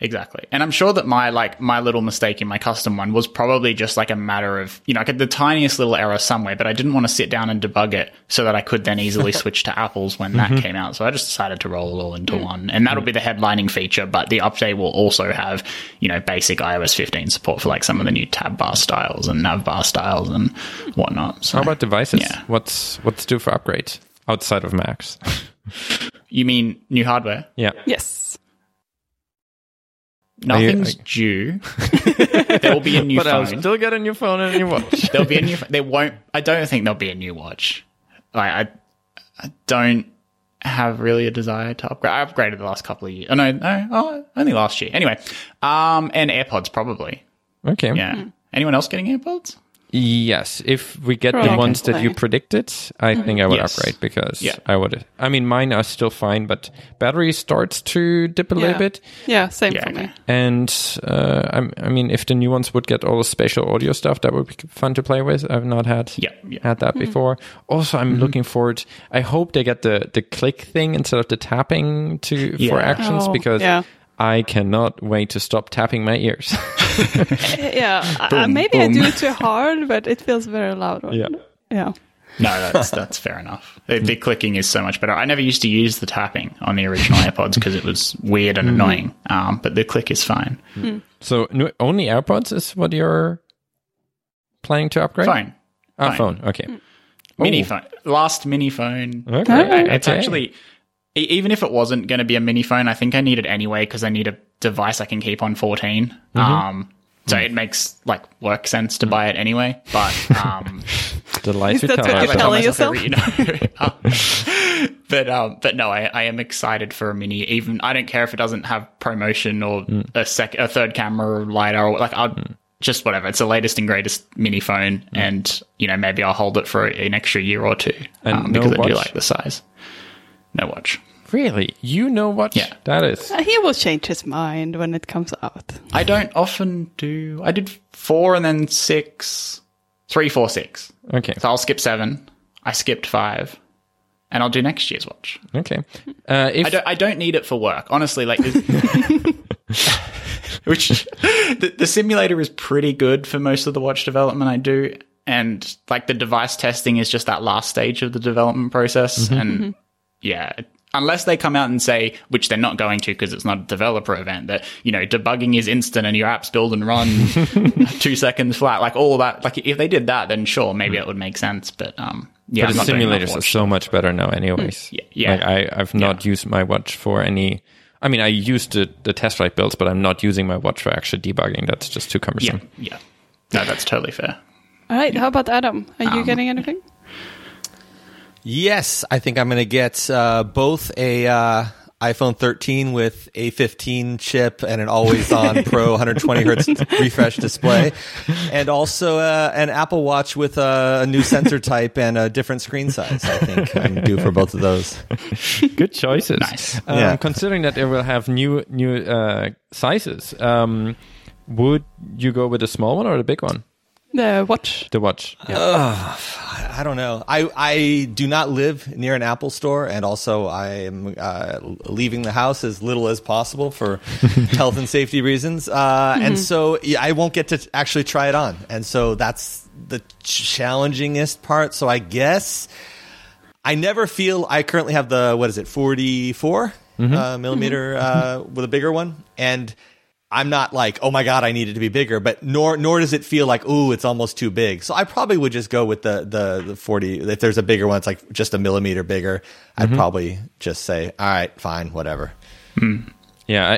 Exactly. And I'm sure that my like my little mistake in my custom one was probably just like a matter of, you know, I get the tiniest little error somewhere, but I didn't want to sit down and debug it so that I could then easily switch to Apple's when that mm-hmm. came out. So I just decided to roll it all into mm. one. And that'll be the headlining feature, but the update will also have, you know, basic iOS 15 support for like some of the new tab bar styles and nav bar styles and whatnot. So How about devices? Yeah. What's what's due for upgrades outside of Macs? you mean new hardware? yeah. Yes. Are you- Nothing's due. there will be a new But phone. I'll still get a new phone and a new watch. there'll be a new. There won't. I don't think there'll be a new watch. Like I, I don't have really a desire to upgrade. I upgraded the last couple of years. Oh no, no, oh, only last year. Anyway, um, and AirPods probably. Okay. Yeah. Anyone else getting AirPods? Yes, if we get the ones that you predicted, I mm-hmm. think I would Yes. upgrade because Yeah. I would. I mean, mine are still fine, but battery starts to dip a little bit. Yeah. Same Yeah. for me. And uh, I'm, I mean, if the new ones would get all the spatial audio stuff, that would be fun to play with. I've not had Yeah. Yeah. had that mm-hmm. before. Also, I'm mm-hmm. looking forward. I hope they get the the click thing instead of the tapping to for actions Oh, because yeah. I cannot wait to stop tapping my ears. Yeah. uh, Boom, maybe I do it too hard, but it feels very loud. yeah. Yeah. No, that's that's fair enough. The, the clicking is so much better. I never used to use the tapping on the original AirPods because it was weird and annoying. Um, but the click is fine. So only AirPods is what you're planning to upgrade? Fine. Ah, Fine. phone. Okay. Mini Oh. phone. Last mini phone. Okay. It's okay. actually, even if it wasn't going to be a mini phone, I think I need it anyway because I need a device I can keep on 14. Mm-hmm. Um, so Mm. it makes like work sense to buy it anyway. But um, the lights Is we that tell what you're tell telling yourself? every- you know. Um, but um, but no, I, I am excited for a mini. Even I don't care if it doesn't have ProMotion or Mm. a sec, a third camera or LiDAR or like I'll. Just whatever. It's the latest and greatest mini phone, Mm. and you know maybe I'll hold it for an extra year or two And um, no because I do like the size. No watch. Really? You know what? Yeah. That is. Uh, He will change his mind when it comes out. I don't often do. I did four and then six, three, four, six. Okay. So I'll skip seven. I skipped five, and I'll do next year's watch. Okay. Uh, if I don't. I don't need it for work, honestly. Like, which the, the simulator is pretty good for most of the watch development I do, and like the device testing is just that last stage of the development process, and yeah. Unless they come out and say, which they're not going to because it's not a developer event, that, you know, debugging is instant and your apps build and run two seconds flat, like all that. Like if they did that, then sure, maybe it would make sense. But, um, yeah, but the not doing simulators are so much better now, anyways. Yeah, yeah. Like I, I've not used my watch for any. I mean, I used the, the test flight builds, but I'm not using my watch for actually debugging. That's just too cumbersome. yeah. yeah. No, that's totally fair. All right. How about Adam? Are Um, you getting anything? Yes, I think I'm going to get uh, both a uh, iPhone 13 with A15 chip and an always-on Pro 120 hertz refresh display, and also uh, an Apple Watch with a, a new sensor type and a different screen size. I think I'm due for both of those. Good choices. Nice. Um, Yeah. Considering that it will have new new uh, sizes, um, would you go with a small one or a big one? The watch. The watch. I don't know. I, I do not live near an Apple store, and also I am uh, leaving the house as little as possible for health and safety reasons. Uh, And so yeah, I won't get to actually try it on. And so that's the challengingest part. So I guess I never feel I currently have the, what is it, 44 uh, millimeter uh, with a bigger one. And I'm not like, oh my god, I need it to be bigger, but nor nor does it feel like, ooh, it's almost too big. So I probably would just go with the the the 40. If there's a bigger one, it's like just a millimeter bigger. I'd probably just say, all right, fine, whatever. Yeah,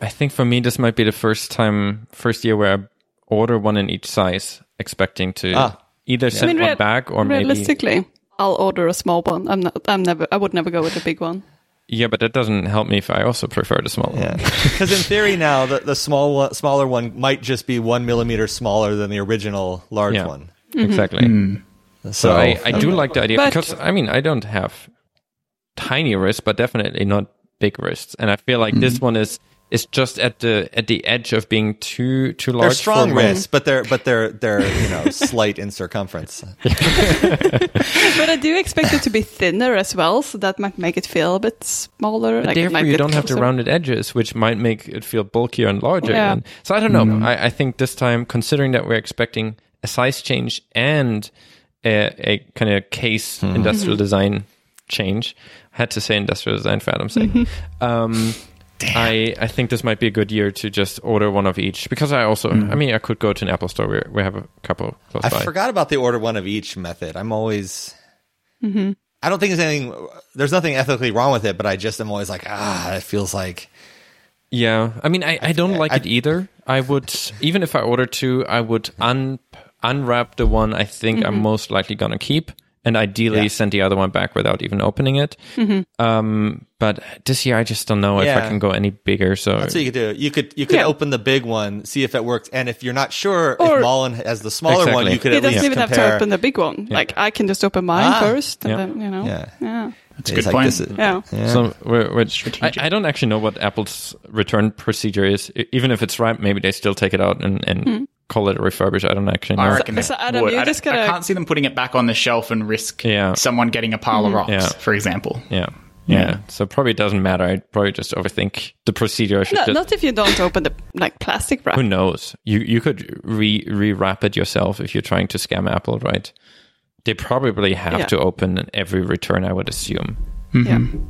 I, I think for me this might be the first time, first year where I order one in each size, expecting to Ah. either send one rea- back or maybe. realistically, I'll order a small one. I'm not. I'm never. I would never go with a big one. Yeah, but that doesn't help me if I also prefer the small Yeah, one. because in theory now the the small one, smaller one might just be one millimeter smaller than the original large Yeah. one. Mm-hmm. Exactly. Hmm. So, So I, I do like the idea But- because I mean I don't have tiny wrists, but definitely not big wrists, and I feel like this hmm. one is is just at the at the edge of being too too large. they're strong for wrists, but they're but they're they're you know slight in circumference. But I do expect it to be thinner as well, so that might make it feel a bit smaller. But like therefore, might you don't have the rounded edges, which might make it feel bulkier and larger. Yeah. And so I don't know. Mm-hmm. I, I think this time, considering that we're expecting a size change and a, a kind of case mm-hmm. industrial design change, I had to say industrial design for Adam's sake. Mm-hmm. Um, I, I think this might be a good year to just order one of each because I also, mm-hmm. I mean, I could go to an Apple store. We, we have a couple close I by. forgot about the order one of each method. I'm always. Mm-hmm. I don't think there's anything. There's nothing ethically wrong with it, but I just am always like, ah, it feels like. Yeah, I mean, I, I don't like I- it either. I would, even if I order two, I would un unwrap the one I think mm-hmm. I'm most likely gonna keep, and ideally Yeah. send the other one back without even opening it. Um, but this year I just don't know if I can go any bigger. So That's what you could do. You could you could Yeah. open the big one, see if it works, and if you're not sure Or- if Malin has the smaller one, you could. He at doesn't even have to open the big one. Like I can just open mine Ah. first, and Yeah. then you know. Yeah. Yeah. That's a good like, point. this is- Yeah. yeah. So we're, we're, I, I don't actually know what Apple's return procedure is. Even if it's right, maybe they still take it out and, and call it a refurbish. I don't actually know. I reckon So, they Adam, would. you I, just don't- I can't see them putting it back on the shelf and risk Yeah. someone getting a pile of mm-hmm. rocks, Yeah. for example. yeah. yeah. Yeah. So probably doesn't matter. I'd probably just overthink the procedure. I should No, just, not if you don't open the like plastic wrap. who knows? You you could re rewrap it yourself if you're trying to scam Apple, right? They probably have Yeah. to open every return, I would assume, mm-hmm. Yeah.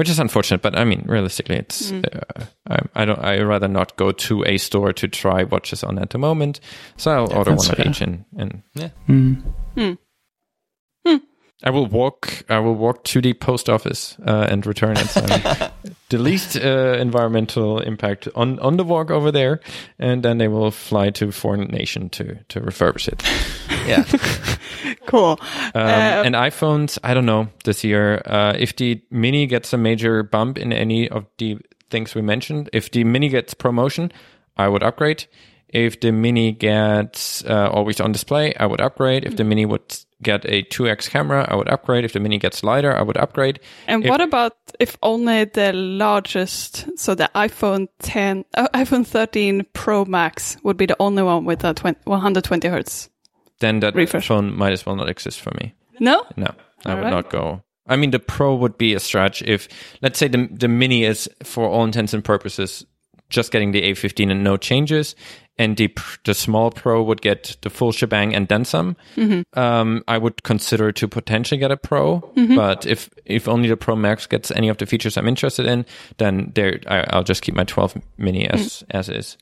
Which is unfortunate. But I mean, realistically, it's mm. uh, I, I don't. I rather not go to a store to try watches on at the moment. So I'll order one fair. of each, and, and Yeah. Mm. Mm. I will walk. I will walk to the post office uh, and return it. So the least uh, environmental impact on on the walk over there, and then they will fly to foreign nation to to refurbish it. yeah. Cool. Um, Uh, and iPhones, I don't know this year. Uh, if the Mini gets a major bump in any of the things we mentioned, if the Mini gets ProMotion, I would upgrade. If the Mini gets uh, always on display, I would upgrade. If the Mini would get a 2x camera, I would upgrade. If the Mini gets lighter, I would upgrade. And If- what about if only the largest, so the iPhone 10, uh, iPhone 13 Pro Max would be the only one with a 20, 120 hertz? Then that Refresh. phone might as well not exist for me. No? No, I would Alright. not go. I mean, the Pro would be a stretch if, let's say, the the Mini is for all intents and purposes just getting the A15 and no changes, and the the small Pro would get the full shebang and then some. Um, I would consider to potentially get a Pro, but if if only the Pro Max gets any of the features I'm interested in, then there I, I'll just keep my 12 Mini as as is.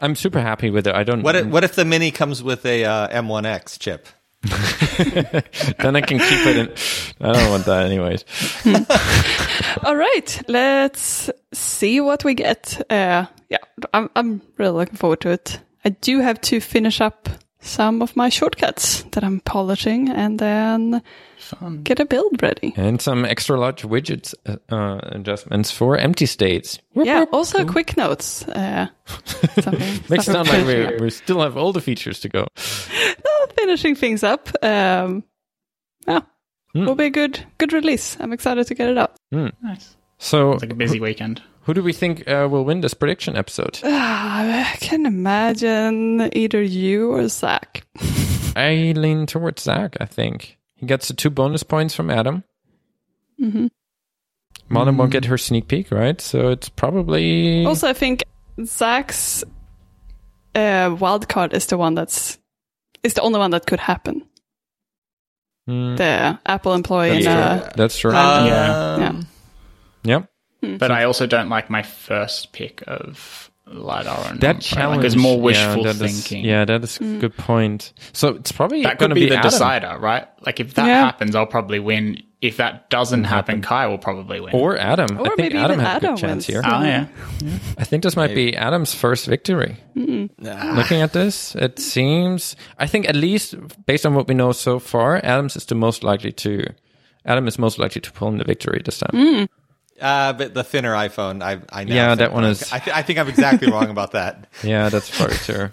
I'm super happy with it. I don't. What if, what if the Mini comes with a uh, M1X chip? then I can keep it in. I don't want that anyways. All right, let's see what we get. Uh, yeah, I'm, I'm really looking forward to it. I do have to finish up some of my shortcuts that I'm polishing and then Fun. get a build ready. And some extra large widgets uh, uh, adjustments for empty states. Yeah, also quick notes. Uh, something, Makes it sound like we we still have all the features to go. No, finishing things up. Um, yeah, Hmm. will be a good good release. I'm excited to get it out. Nice. So, It's like a busy weekend. Who do we think uh, will win this prediction episode? Ah, I can imagine either you or Zach. I lean towards Zach. I think he gets the two bonus points from Adam. Mm-hmm. Mona won't get her sneak peek, right? So it's probably Also, I think Zach's uh, wild card is the one that's is the only one that could happen. Hmm, The Apple employee that's in true. uh, That's true. Uh, Yeah. yeah. yeah. Hmm. But I also don't like my first pick of LiDAR and That challenge Like, it's more yeah, wishful that is- thinking. yeah, that is a hmm. good point. So it's probably That going could to be, be, the Adam. decider, right? Like if that Yeah. happens, I'll probably win. If that doesn't happen, Kai will probably win. or Adam. Or I think maybe Adam even has a good Adam chance wins. here. oh yeah, I think this might be Adam's first victory. Looking at this, it seems. I think at least based on what we know so far, Adams is the most likely to. Adam is most likely to pull in the victory this time. Mm. Uh, but the thinner iPhone, I, I now Yeah, that one wrong. is- I, th- I think I'm exactly wrong about that. Yeah, that's probably true.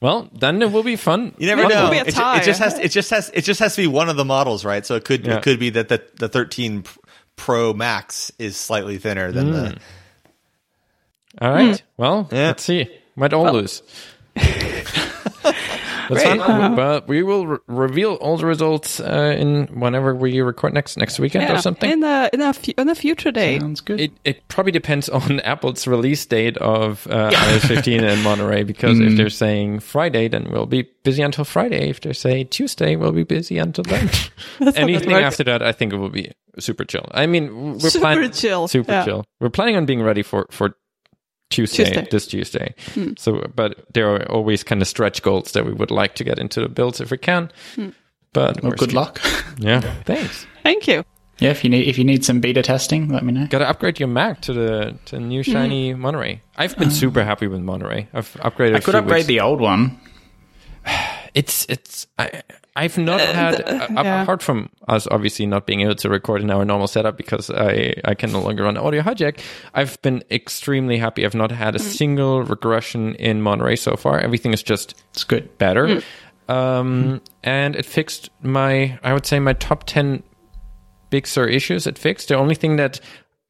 Well, then it will be fun. You never Maybe know. it'll be a ju- tie. it just has. It just has. It just has to be one of the models, right? So it could. Yeah. It could be that the the 13 Pro Max is slightly thinner than the. All right. Well, Yeah. let's see. Might all lose. That's fun. But we will re- reveal all the results uh, in whenever we record next next weekend yeah, or something. in a in a fu- in a future day. sounds good. It, it probably depends on Apple's release date of uh, iOS 15 in Monterey because if they're saying Friday, then we'll be busy until Friday. If they say Tuesday, we'll be busy until then. Anything after that, I think it will be super chill. I mean, we're Super planning chill, super yeah. chill. We're planning on being ready for for Tuesday, Tuesday. Hmm. this Tuesday. So, but there are always kind of stretch goals that we would like to get into the builds if we can. Hmm. But well, good luck. Yeah, thanks. Thank you. yeah, if you need if you need some beta testing, let me know. Got to upgrade your Mac to the to the new shiny Monterey. I've been super happy with Monterey. I've upgraded. I could upgrade the old one. It's it's. I, I've not had uh, yeah. apart from us obviously not being able to record in our normal setup because I I can no longer run Audio Hijack. I've been extremely happy. I've not had a single regression in Monterey so far. Everything is just It's good. better. Um, and it fixed my, I would say, my top 10 Big Sur issues. It fixed. The only thing that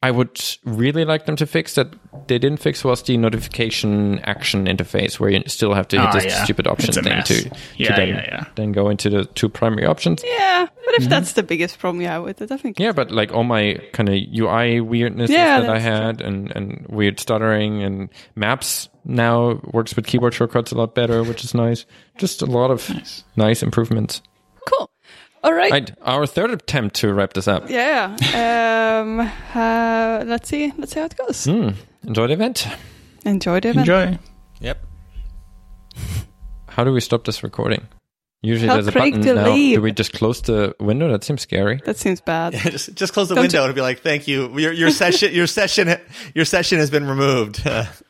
I would really like them to fix that they didn't fix was the notification action interface where you still have to hit Ah, this yeah. stupid option thing mess. to, to Yeah, then, yeah, yeah. then go into the two primary options. Yeah, but if that's the biggest problem you have with it, I think. Yeah, but like all my kind of UI weirdnesses Yeah, that I that's had and, and weird stuttering and maps now works with keyboard shortcuts a lot better, which is nice. Just a lot of Nice. nice improvements. Cool. All right. Right, our third attempt to wrap this up. Yeah. Um. Uh, let's see. Let's see how it goes. Hmm. Enjoy the event. Enjoy the event. Enjoy. Yep. How do we stop this recording? Usually Tell there's a Craig button to now. leave. Do we just close the window? That seems scary. That seems bad. just just close the Don't window you- and be like, "Thank you. Your your session your session your session has been removed."